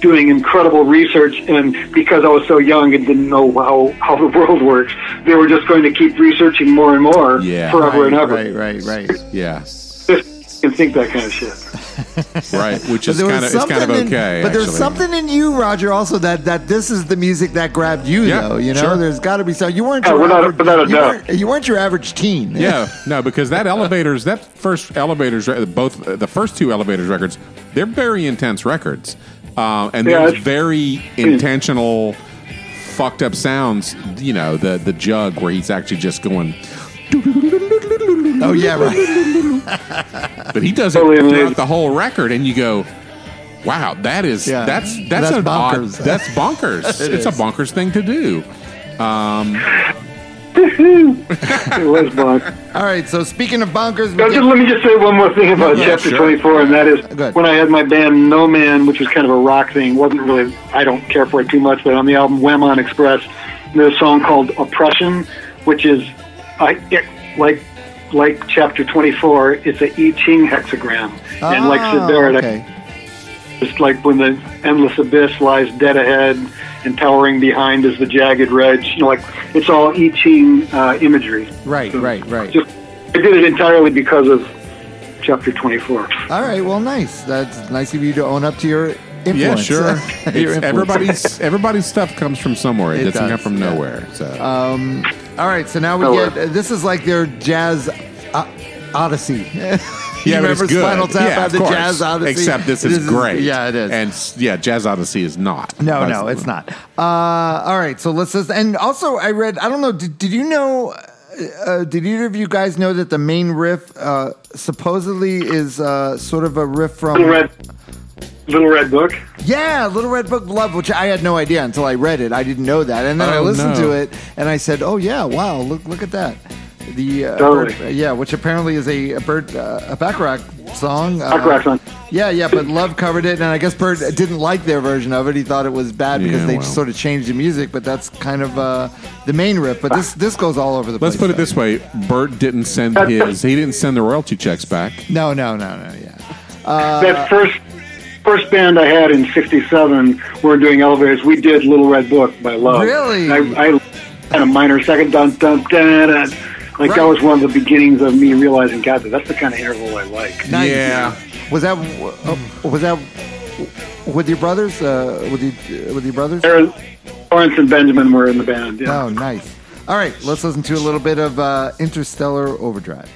C: doing incredible research, and because I was so young and didn't know how, how the world works, they were just going to keep researching more and more
B: Yeah.
C: forever
D: right,
C: and ever.
D: right, right, right.
B: Yeah,
C: can think that kind of shit.
B: right. Which is kind of it's kind of
D: something in-
B: okay.
D: but there's something in you, Roger, also that that this is the music that grabbed you,
B: Yeah,
D: though. You know,
B: sure.
D: there's got to be some. You weren't
C: Yeah,
D: your
C: without a-
D: average,
C: without a
D: you, weren't, you weren't your average teen.
B: Yeah, no, because that elevators, that first elevators, both uh, the first two elevators records, they're very intense records, uh, and
C: Yeah,
B: there's
C: it's-
B: very intentional, fucked up sounds. You know, the the jug where he's actually just going,
D: Oh yeah, right.
B: but he does it
C: Totally
B: throughout
C: amazing.
B: the whole record, and you go. Wow, that is
D: Yeah.
B: that's that's,
D: That's
B: an odd
D: bonkers.
B: that's bonkers.
D: It
B: it's a
D: is.
B: bonkers thing to do.
C: Um, it was fun.
D: All right. So speaking of bonkers, we
C: Now,
D: get-
C: just let me just say one more thing about
B: Yeah,
C: Chapter
B: sure.
C: 24, and that is when I had my band No Man, which was kind of a rock thing, wasn't really, I don't care for it too much, but on the album Whamon Express, there's a song called Oppression, which is, I, it, like, like Chapter 24, it's a I Ching hexagram. and like Syd
D: Oh,
C: Barrett,
D: okay.
C: it's like when the endless abyss lies dead ahead and towering behind is the jagged ledge. You know, like, it's all I Ching uh, imagery.
D: Right,
C: So
D: right, right.
C: Just, I did it entirely because of Chapter 24.
D: All right. Well, nice. That's nice of you to own up to your influence.
B: Yeah, sure.
D: Your
B: It's,
D: influence.
B: everybody's everybody's stuff comes from somewhere. It,
D: It
B: doesn't come from
D: yeah.
B: nowhere. So
D: All right. So now we
C: Oh,
D: get. this is like their jazz uh, odyssey. You
B: Yeah, but
D: remember
B: it's good.
D: Spinal Tap
B: yeah, of
D: the
B: course.
D: Jazz Odyssey?
B: Except this is great.
D: yeah, it is.
B: And yeah, Jazz Odyssey is not.
D: no,
B: But-
D: no, it's not. Uh, all right, so let's just. And also, I read. I don't know. Did, did you know? Uh, did either of you guys know that the main riff uh, supposedly is uh, sort of a riff from?
C: Little Red, Book.
D: Yeah, Little Red Book Love, which I had no idea until I read it. I didn't know that, and then I
B: Oh,
D: listened
B: no.
D: to it, and I said, "Oh yeah, wow, look look at that." The uh,
C: Totally.
D: Burt- yeah, which apparently is a a, Burt, uh, a Bacharach song. Uh,
C: Bacharach song.
D: Yeah, yeah, but Love covered it, and I guess Burt didn't like their version of it. He thought it was bad because
B: Yeah,
D: they
B: well.
D: sort of changed the music. But that's kind of uh, the main riff. But this this goes all over the place.
B: Let's put it this way: Burt didn't send his. He didn't send the royalty checks back.
D: No, no, no, no. Yeah.
C: that first first band I had in '67, we were doing elevators. We did Little Red Book by Love.
D: Really?
C: I, I had a minor second dun dun dun. dun. Like that was one of the beginnings of me realizing, God, that's the kind of interval I like.
D: Nice.
B: Yeah.
D: Was that uh, was that with your brothers? Uh, with you with your brothers?
C: There- Lawrence and Benjamin were in the band. Yeah.
D: Oh, nice. All right, let's listen to a little bit of uh, Interstellar Overdrive.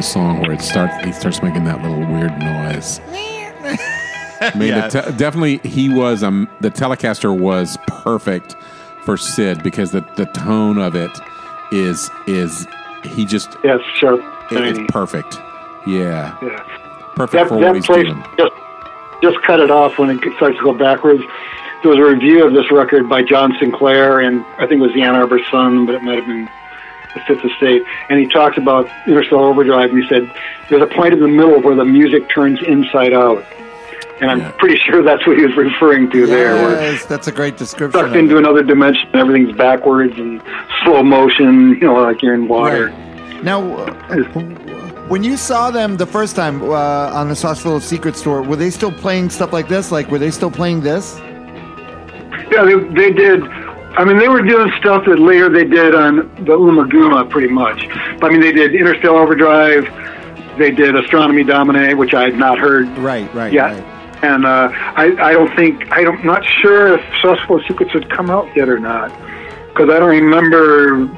B: The point in the song where it starts. He starts making that little weird noise. I mean,
D: Yeah.
B: te- definitely he was um the Telecaster was perfect for Syd because the the tone of it is is he just
C: Yes, sure
B: it- it's perfect. Yeah,
C: Yeah.
B: perfect
C: That,
B: for what
C: that
B: he's
C: place
B: doing.
C: just just cut it off when it starts to go backwards. There was a review of this record by John Sinclair, and I think it was the Ann Arbor Sun, but it might have been the Fifth Estate. And he talked about Interstellar Overdrive, and he said there's a point in the middle where the music turns inside out. And I'm
B: Yeah.
C: pretty sure that's what he was referring to there.
D: Yes, that's a great description.
C: sucked into
D: it.
C: another dimension. Everything's backwards and slow motion, you know, like you're in water.
D: Right. Now, uh, when you saw them the first time uh, on the Saucerful of Secrets tour, were they still playing stuff like this? Like, were they still playing this?
C: Yeah, they, they did. I mean, they were doing stuff that later they did on the Ummagumma, pretty much. I mean, they did Interstellar Overdrive. They did Astronomy Domine, which I had not heard
D: Right, right,
C: yet.
D: right.
C: And uh, I, I don't think I don't not sure if of Secrets had come out yet or not, because I don't remember.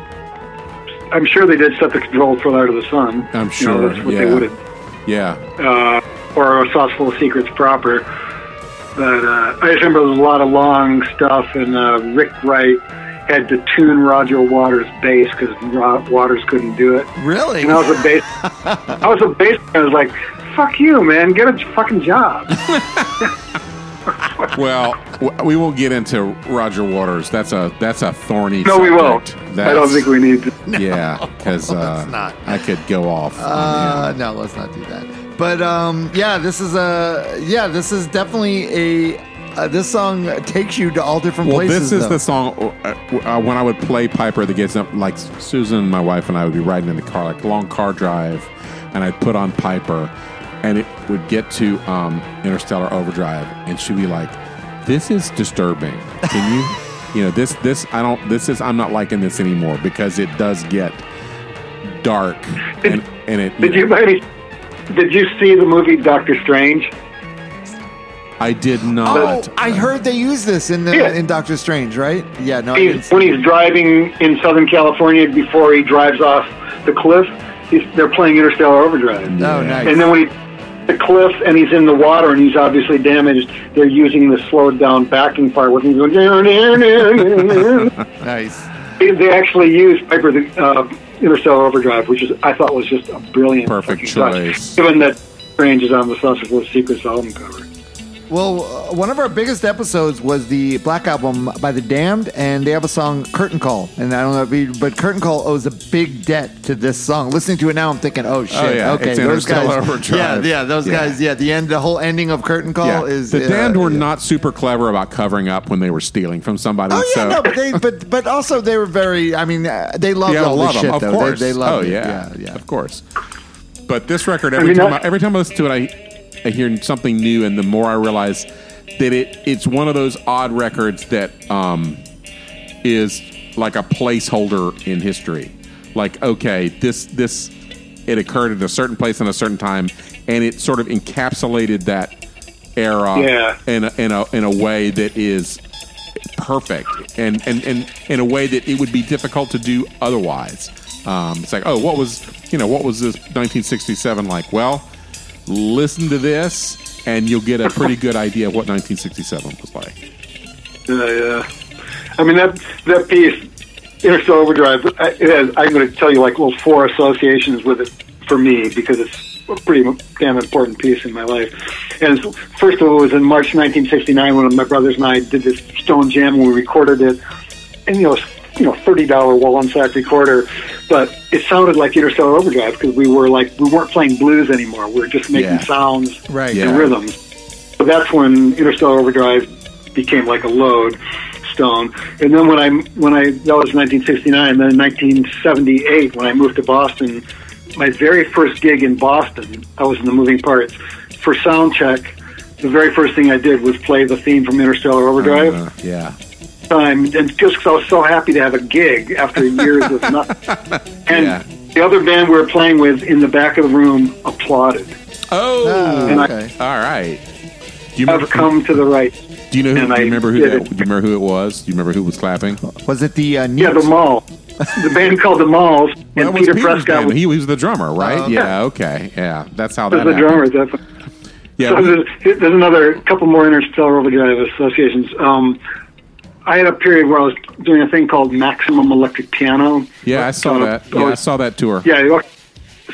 C: I'm sure they did set the control for Light of the Sun.
B: I'm
C: You know,
B: sure,
C: that's what
B: yeah.
C: they would have
B: Yeah,
C: uh, or a Saucerful of Secrets proper. But uh, I just remember there was a lot of long stuff, and uh, Rick Wright had to tune Roger Waters' bass because Waters couldn't do it.
D: Really?
C: And I was a bass, I was a bass. I was like, "Fuck you, man! Get a fucking job."
B: well, we won't get into Roger Waters. That's a that's a thorny.
C: no, we won't.
B: subject.
C: I don't think we need to.
B: Yeah, because uh. I could go off.
D: Uh, no, let's not do that. But um, yeah, this is a yeah, this is definitely a. Uh, this song takes you to all different
B: Well,
D: places.
B: this is
D: though.
B: the song uh, uh, when I would play Piper that gets up. Like Susan, my wife, and I would be riding in the car, like a long car drive, and I'd put on Piper, and it would get to um, Interstellar Overdrive, and she'd be like, "This is disturbing. Can you, you know, this this I don't this is I'm not liking this anymore because it does get dark and and it.
C: Did you,
B: know,
C: by any, did you see the movie Doctor Strange?
B: I did
D: Oh,
B: not.
D: I heard they use this in the
C: Yeah.
D: in Doctor Strange, right? Yeah, no,
C: He's, when he's driving in Southern California before he drives off the cliff, he's, they're playing Interstellar Overdrive.
D: Oh, nice.
C: And then when he the cliff and he's in the water and he's obviously damaged, they're using the slowed down backing part with him going.
D: nice.
C: they, they actually use Piper the uh, Interstellar Overdrive, which is I thought was just a brilliant
B: Perfect
C: fucking touch,
B: choice.
C: given that Strange is on the of Secrets album cover.
D: Well, uh, one of our biggest episodes was the Black Album by The Damned, and they have a song "Curtain Call." And I don't know, if you, but "Curtain Call" owes a big debt to this song. Listening to it now, I'm thinking, "Oh shit,
B: yeah,
D: okay,
B: it's
D: those guys."
B: Overdrive.
D: Yeah, yeah, those
B: Yeah.
D: guys. Yeah, the end, the whole ending of "Curtain Call"
B: Yeah.
D: is
B: the
D: uh,
B: Damned were
D: yeah.
B: not super clever about covering up when they were stealing from somebody.
D: Oh yeah,
B: so
D: no, but they, but but also they were very. I mean, uh, they loved
B: yeah,
D: all
B: love
D: this
B: them,
D: shit
B: of
D: though.
B: course.
D: They, they loved
B: oh
D: it.
B: yeah,
D: yeah, yeah.
B: of course. But this record, every
C: mean,
B: time
C: that-
B: I, every time I listen to it, I I hear something new, and the more I realize that it it's one of those odd records that um, is like a placeholder in history. Like, okay, this this it occurred at a certain place in a certain time, and it sort of encapsulated that era
C: Yeah.
B: in a, in a in a way that is perfect and, and, and in a way that it would be difficult to do otherwise. Um, it's like, oh, what was you know what was this 1967 like? Well, listen to this, and you'll get a pretty good idea of what 1967 was like.
C: Uh, yeah. I mean that that piece, Interstellar Overdrive. I- has, I'm going to tell you like well four associations with it for me because it's a pretty damn important piece in my life. And first of all, it was in March 1969 when my brothers and I did this Stone Jam and we recorded it. And you know, you know, thirty dollar Wollensak recorder, but it sounded like Interstellar Overdrive because we were like we weren't playing blues anymore. We were just making
B: Yeah.
C: sounds
D: Right.
B: Yeah.
C: and rhythms. So that's when Interstellar Overdrive became like a load stone. And then when I when I that was 1969. Then in 1978, when I moved to Boston, my very first gig in Boston, I was in the moving parts for sound check. The very first thing I did was play the theme from Interstellar Overdrive
B: Uh, yeah,
C: time, and just because I was so happy to have a gig after years of nothing. And
B: Yeah.
C: the other band we were playing with in the back of the room applauded.
B: Oh,
D: Oh,
C: And I-
D: okay.
B: all right. Do you remember?
C: I've come to the right.
B: do you know? Who, do you remember who that?
C: it.
B: Do you remember who it was? Do you remember who was clapping?
D: Was it the uh,
C: Yeah, the mall. the band called the Molls, and
B: That was
C: Peter
B: Peter's
C: Prescott
B: band.
C: was,
B: He was the drummer, right?
D: Oh,
B: yeah. Okay. Yeah. That's how
C: was
B: that
C: the
B: happened.
C: drummer. At that point.
B: Yeah.
C: So
B: we-
C: there's, there's another couple more interstellar overdrive associations. Um, I had a period where I was doing a thing called Maximum Electric Piano.
B: yeah. I saw
C: Uh,
B: that. Yeah. I saw that tour.
C: Yeah,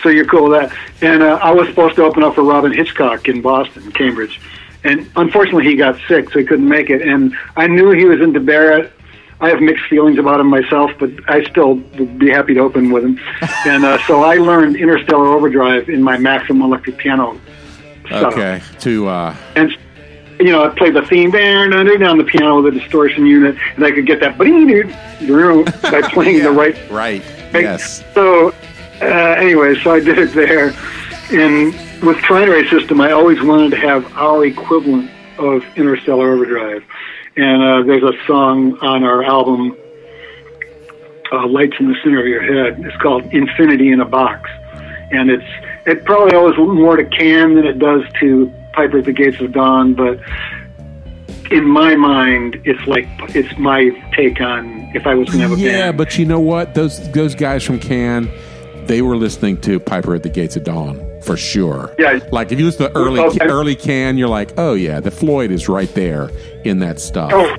C: so you're cool with that. And uh, I was supposed to open up for Robyn Hitchcock in Boston, Cambridge. And unfortunately, he got sick, so he couldn't make it. And I knew he was into Barrett. I have mixed feelings about him myself, but I still would be happy to open with him. and uh, so I learned Interstellar Overdrive in my Maximum Electric Piano.
B: Okay. To uh,
C: And you know, I played the theme there and down on the piano with a distortion unit, and I could get that by playing the right
B: right.
C: Right?
B: Yes.
C: So, uh, anyway, so I did it there. And with Trinary System, I always wanted to have our equivalent of Interstellar Overdrive. And uh, there's a song on our album, uh, Lights in the Center of Your Head. It's called Infinity in a Box. And it's it probably owes more to Can than it does to Piper at the Gates of Dawn, but in my mind, it's like it's my take on if I was going to have a
B: Yeah,
C: band.
B: but you know what? Those those guys from Can, they were listening to Piper at the Gates of Dawn for sure.
C: Yeah.
B: Like if you listen to early
C: Okay.
B: early Can, you're like, oh yeah, the Floyd is right there in that stuff.
C: Oh,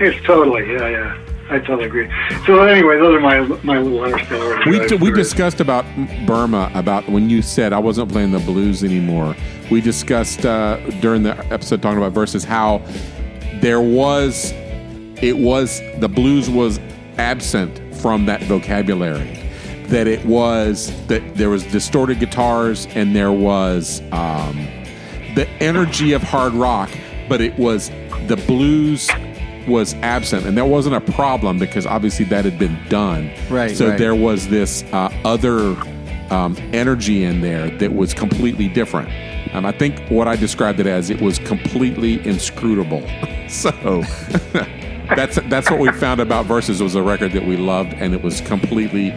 C: it's totally, yeah, yeah. I totally agree. So anyway, those are my my little interstellar.
B: We,
C: drive
B: we discussed about Burma about when you said I wasn't playing the blues anymore. We discussed uh, during the episode talking about Versus how there was it was the blues was absent from that vocabulary. That it was that there was distorted guitars and there was um, the energy of hard rock, but it was the blues was absent, and that wasn't a problem because obviously that had been done.
D: Right,
B: So
D: right.
B: there was this uh, other um, energy in there that was completely different. Um, I think what I described it as it was completely inscrutable. so that's that's what we found about Versus. It was a record that we loved, and it was completely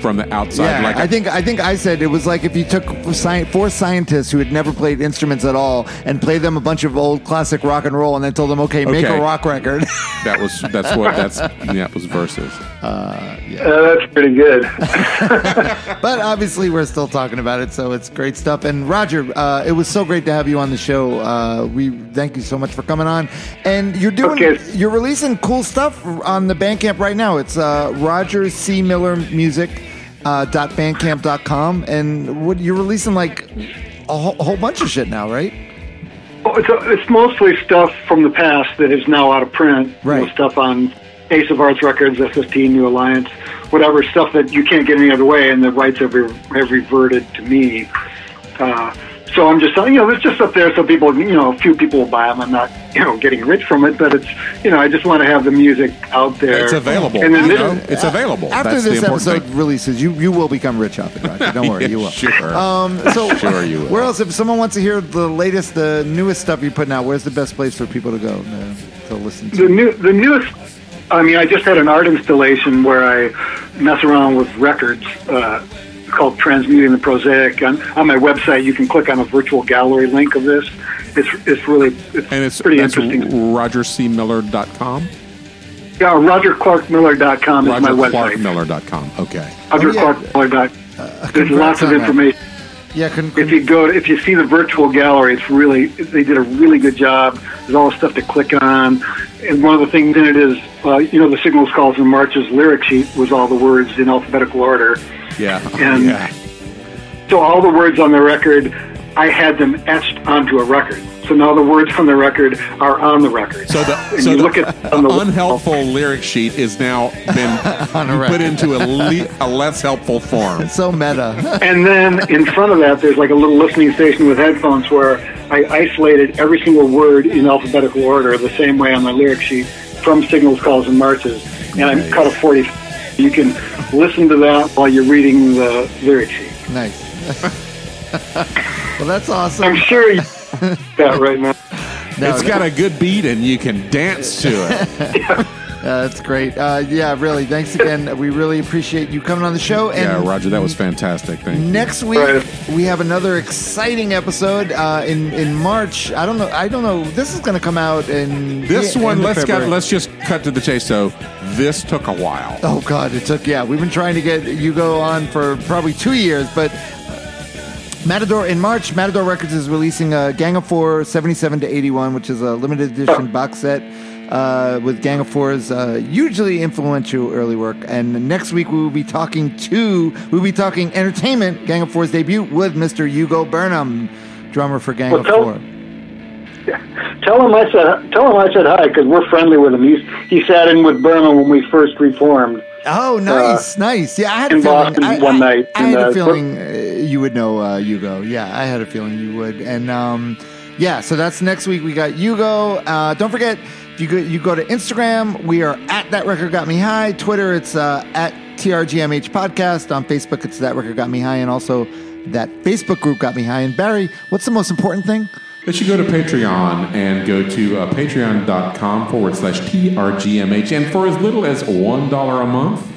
B: from the outside.
D: Yeah,
B: like
D: I think I think I said it was like if you took sci- four scientists who had never played instruments at all and played them a bunch of old classic rock and roll, and then told them, "Okay, make
B: Okay.
D: a rock record."
B: that was that's what that's yeah, was Versus.
C: Uh, that's pretty good.
D: but obviously, we're still talking about it, so it's great stuff. And Roger, uh, it was so great to have you on the show. Uh, we thank you so much for coming on. And you're doing,
C: Okay.
D: you're releasing cool stuff on the Bandcamp right now. It's uh, Roger C Miller Music. Uh, dot bandcamp.com and what you're releasing like a whole, a whole bunch of shit now right
C: Oh, it's, it's mostly stuff from the past that is now out of print. You know,
D: Right.
C: stuff on Ace of Hearts Records, SST, New Alliance, whatever stuff that you can't get any other way, and the rights have, re- have reverted to me. Uh, so I'm just, you know, it's just up there so people, you know, a few people will buy them. I'm not, you know, getting rich from it, but it's, you know, I just want to have the music out there.
B: It's available.
C: And then
B: you know? It's available.
D: after
B: That's
D: this
B: important
D: episode
B: thing.
D: releases you you will become rich off it Roger. don't worry
B: Yeah,
D: you will
B: sure.
D: um, so
B: Sure you will.
D: where else if someone wants to hear the latest the newest stuff you're putting out where's the best place for people to go to, to listen to
C: the new the newest I mean I just had an art installation where I mess around with records uh, called Transmuting the Prosaic on, on my website you can click on a virtual gallery link of this it's it's really it's,
B: and it's
C: pretty
B: that's
C: interesting
B: rogercmiller.com.
C: yeah rogerclarkmiller.com is my website
B: RogerClarkMiller.com. Okay.
D: Oh, yeah.
C: rogerclarkmiller.com there's lots of
D: on that.
C: information
D: yeah can,
C: if you go, to, if you see the virtual gallery, it's really they did a really good job. There's all the stuff to click on, and one of the things in it is, uh, you know, the signals, calls, and marches lyric sheet was all the words in alphabetical order.
B: Yeah.
C: And-
B: yeah.
C: So all the words on the record, I had them etched onto a record. So now the words from the record are on the record.
B: So the
C: and
B: so
C: you
B: the,
C: look at on the
B: unhelpful lyric sheet is now been
D: On a
B: put into a, le- a less helpful form.
D: so meta
C: And then in front of that, there's like a little listening station with headphones where I isolated every single word in alphabetical order the same way on the lyric sheet from signals, calls, and marches. And I cut a 40. You can listen to that while you're reading the lyric sheet.
D: nice well that's awesome
C: I'm sure you that right now.
D: No,
B: it's got a good beat and you can dance to it.
D: Uh, that's great. Uh, yeah, really. Thanks again. We really appreciate you coming on the show. And
B: yeah, Roger, that was fantastic. Thank you.
D: Next week
C: Right.
D: we have another exciting episode uh, in in March. I don't know. I don't know. This is going to come out in
B: This
D: yeah,
B: one,
D: end
B: let's got, let's just cut to the chase. So this took a while.
D: Oh God, it took. Yeah, we've been trying to get you go on for probably two years, but. Matador in March, Matador Records is releasing a Gang of Four 77 to 81, which is a limited edition box set uh, with Gang of Four's uh, hugely influential early work. And next week we will be talking to we'll be talking entertainment, Gang of Four's debut with Mr. Hugo Burnham, drummer for Gang
C: Well,
D: of
C: tell-
D: Four.
C: Tell him I said tell him I said hi because we're friendly with him. He's he sat in with Burnham when we first reformed.
D: Oh, nice, nice. Yeah, I had a
C: Uh, in
D: feeling.
C: Boston
D: I,
C: one
D: I-
C: night,
D: I had
C: and,
D: a
C: uh,
D: feeling uh, you would know uh, Hugo. Yeah, I had a feeling you would. And um, yeah, so that's next week. We got Hugo. Uh, don't forget, you go, you go to Instagram, we are at that record got me high. Twitter, it's uh, at TRGMH podcast. On Facebook, it's that record got me high, and also that Facebook group got me high. And Barry, what's the most important thing?
B: That you go to Patreon and go to uh, patreon.com forward slash TRGMH. And for as little as $1 a month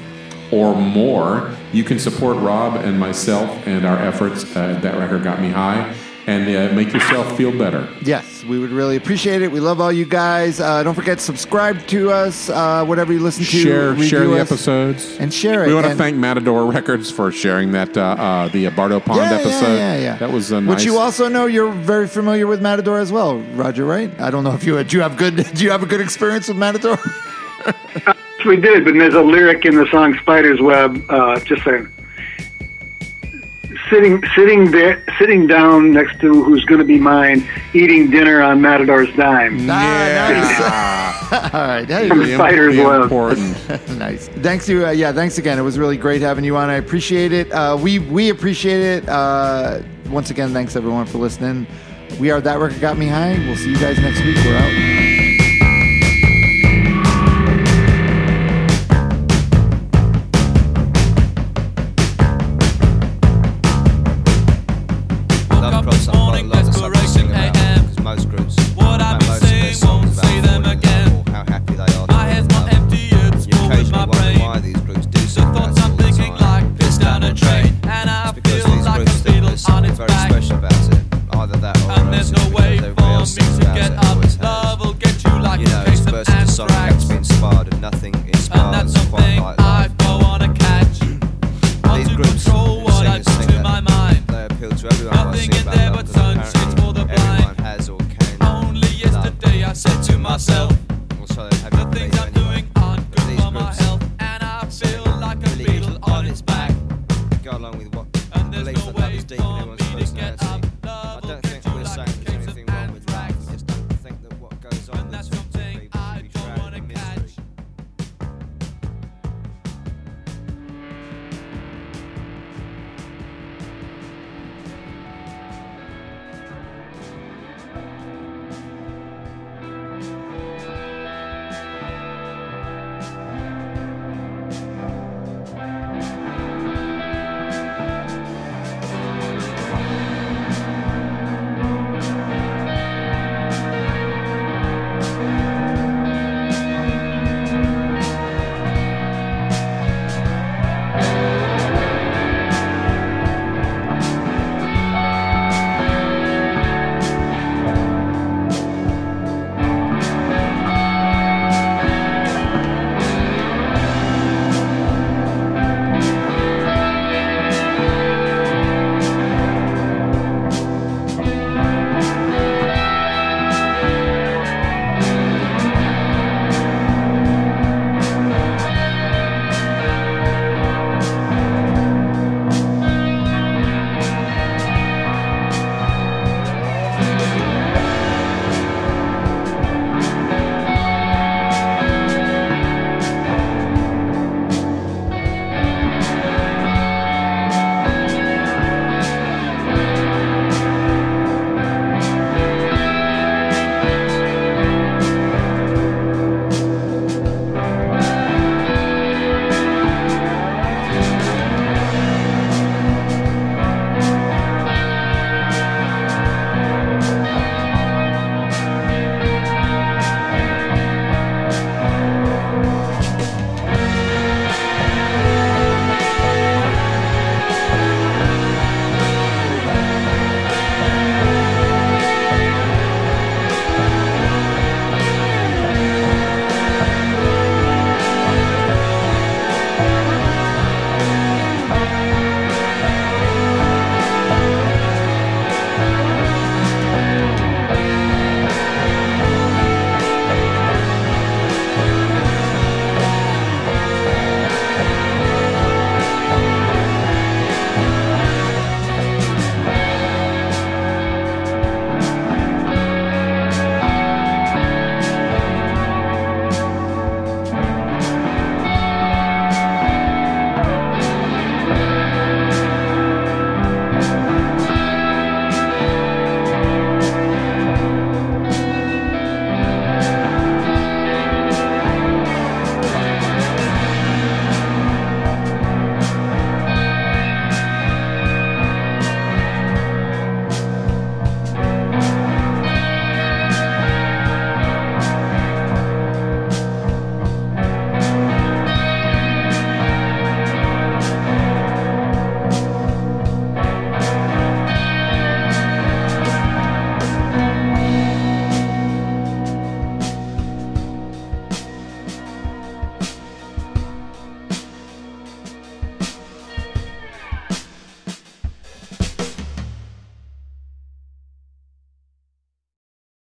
B: or more, you can support Rob and myself and our efforts. That record got me high. And uh, make yourself feel better.
D: Yes, we would really appreciate it. We love all you guys. Uh, don't forget to subscribe to us, uh, whatever you listen to.
B: Share, share the
D: us.
B: episodes.
D: And share it.
B: We want to thank Matador Records for sharing that uh, uh, the Bardo Pond
D: Yeah, yeah,
B: episode.
D: yeah, yeah.
B: That was a nice.
D: Which you also know you're very familiar with Matador as well, Roger, right? I don't know if you do you have good do you have a good experience with Matador?
C: We did, but there's a lyric in the song "Spider's Web" uh, just saying, sitting sitting there, sitting down next to who's going to be mine, eating dinner on Matador's dime.
D: Ah, All right. Hey,
C: From
B: The im-
C: Spider's
B: the important.
D: nice. Thanks you. uh, yeah, thanks again. It was really great having you on. I appreciate it. Uh, we we appreciate it. Uh, once again, thanks everyone for listening. We are that record got me high. We'll see you guys next week. We're out.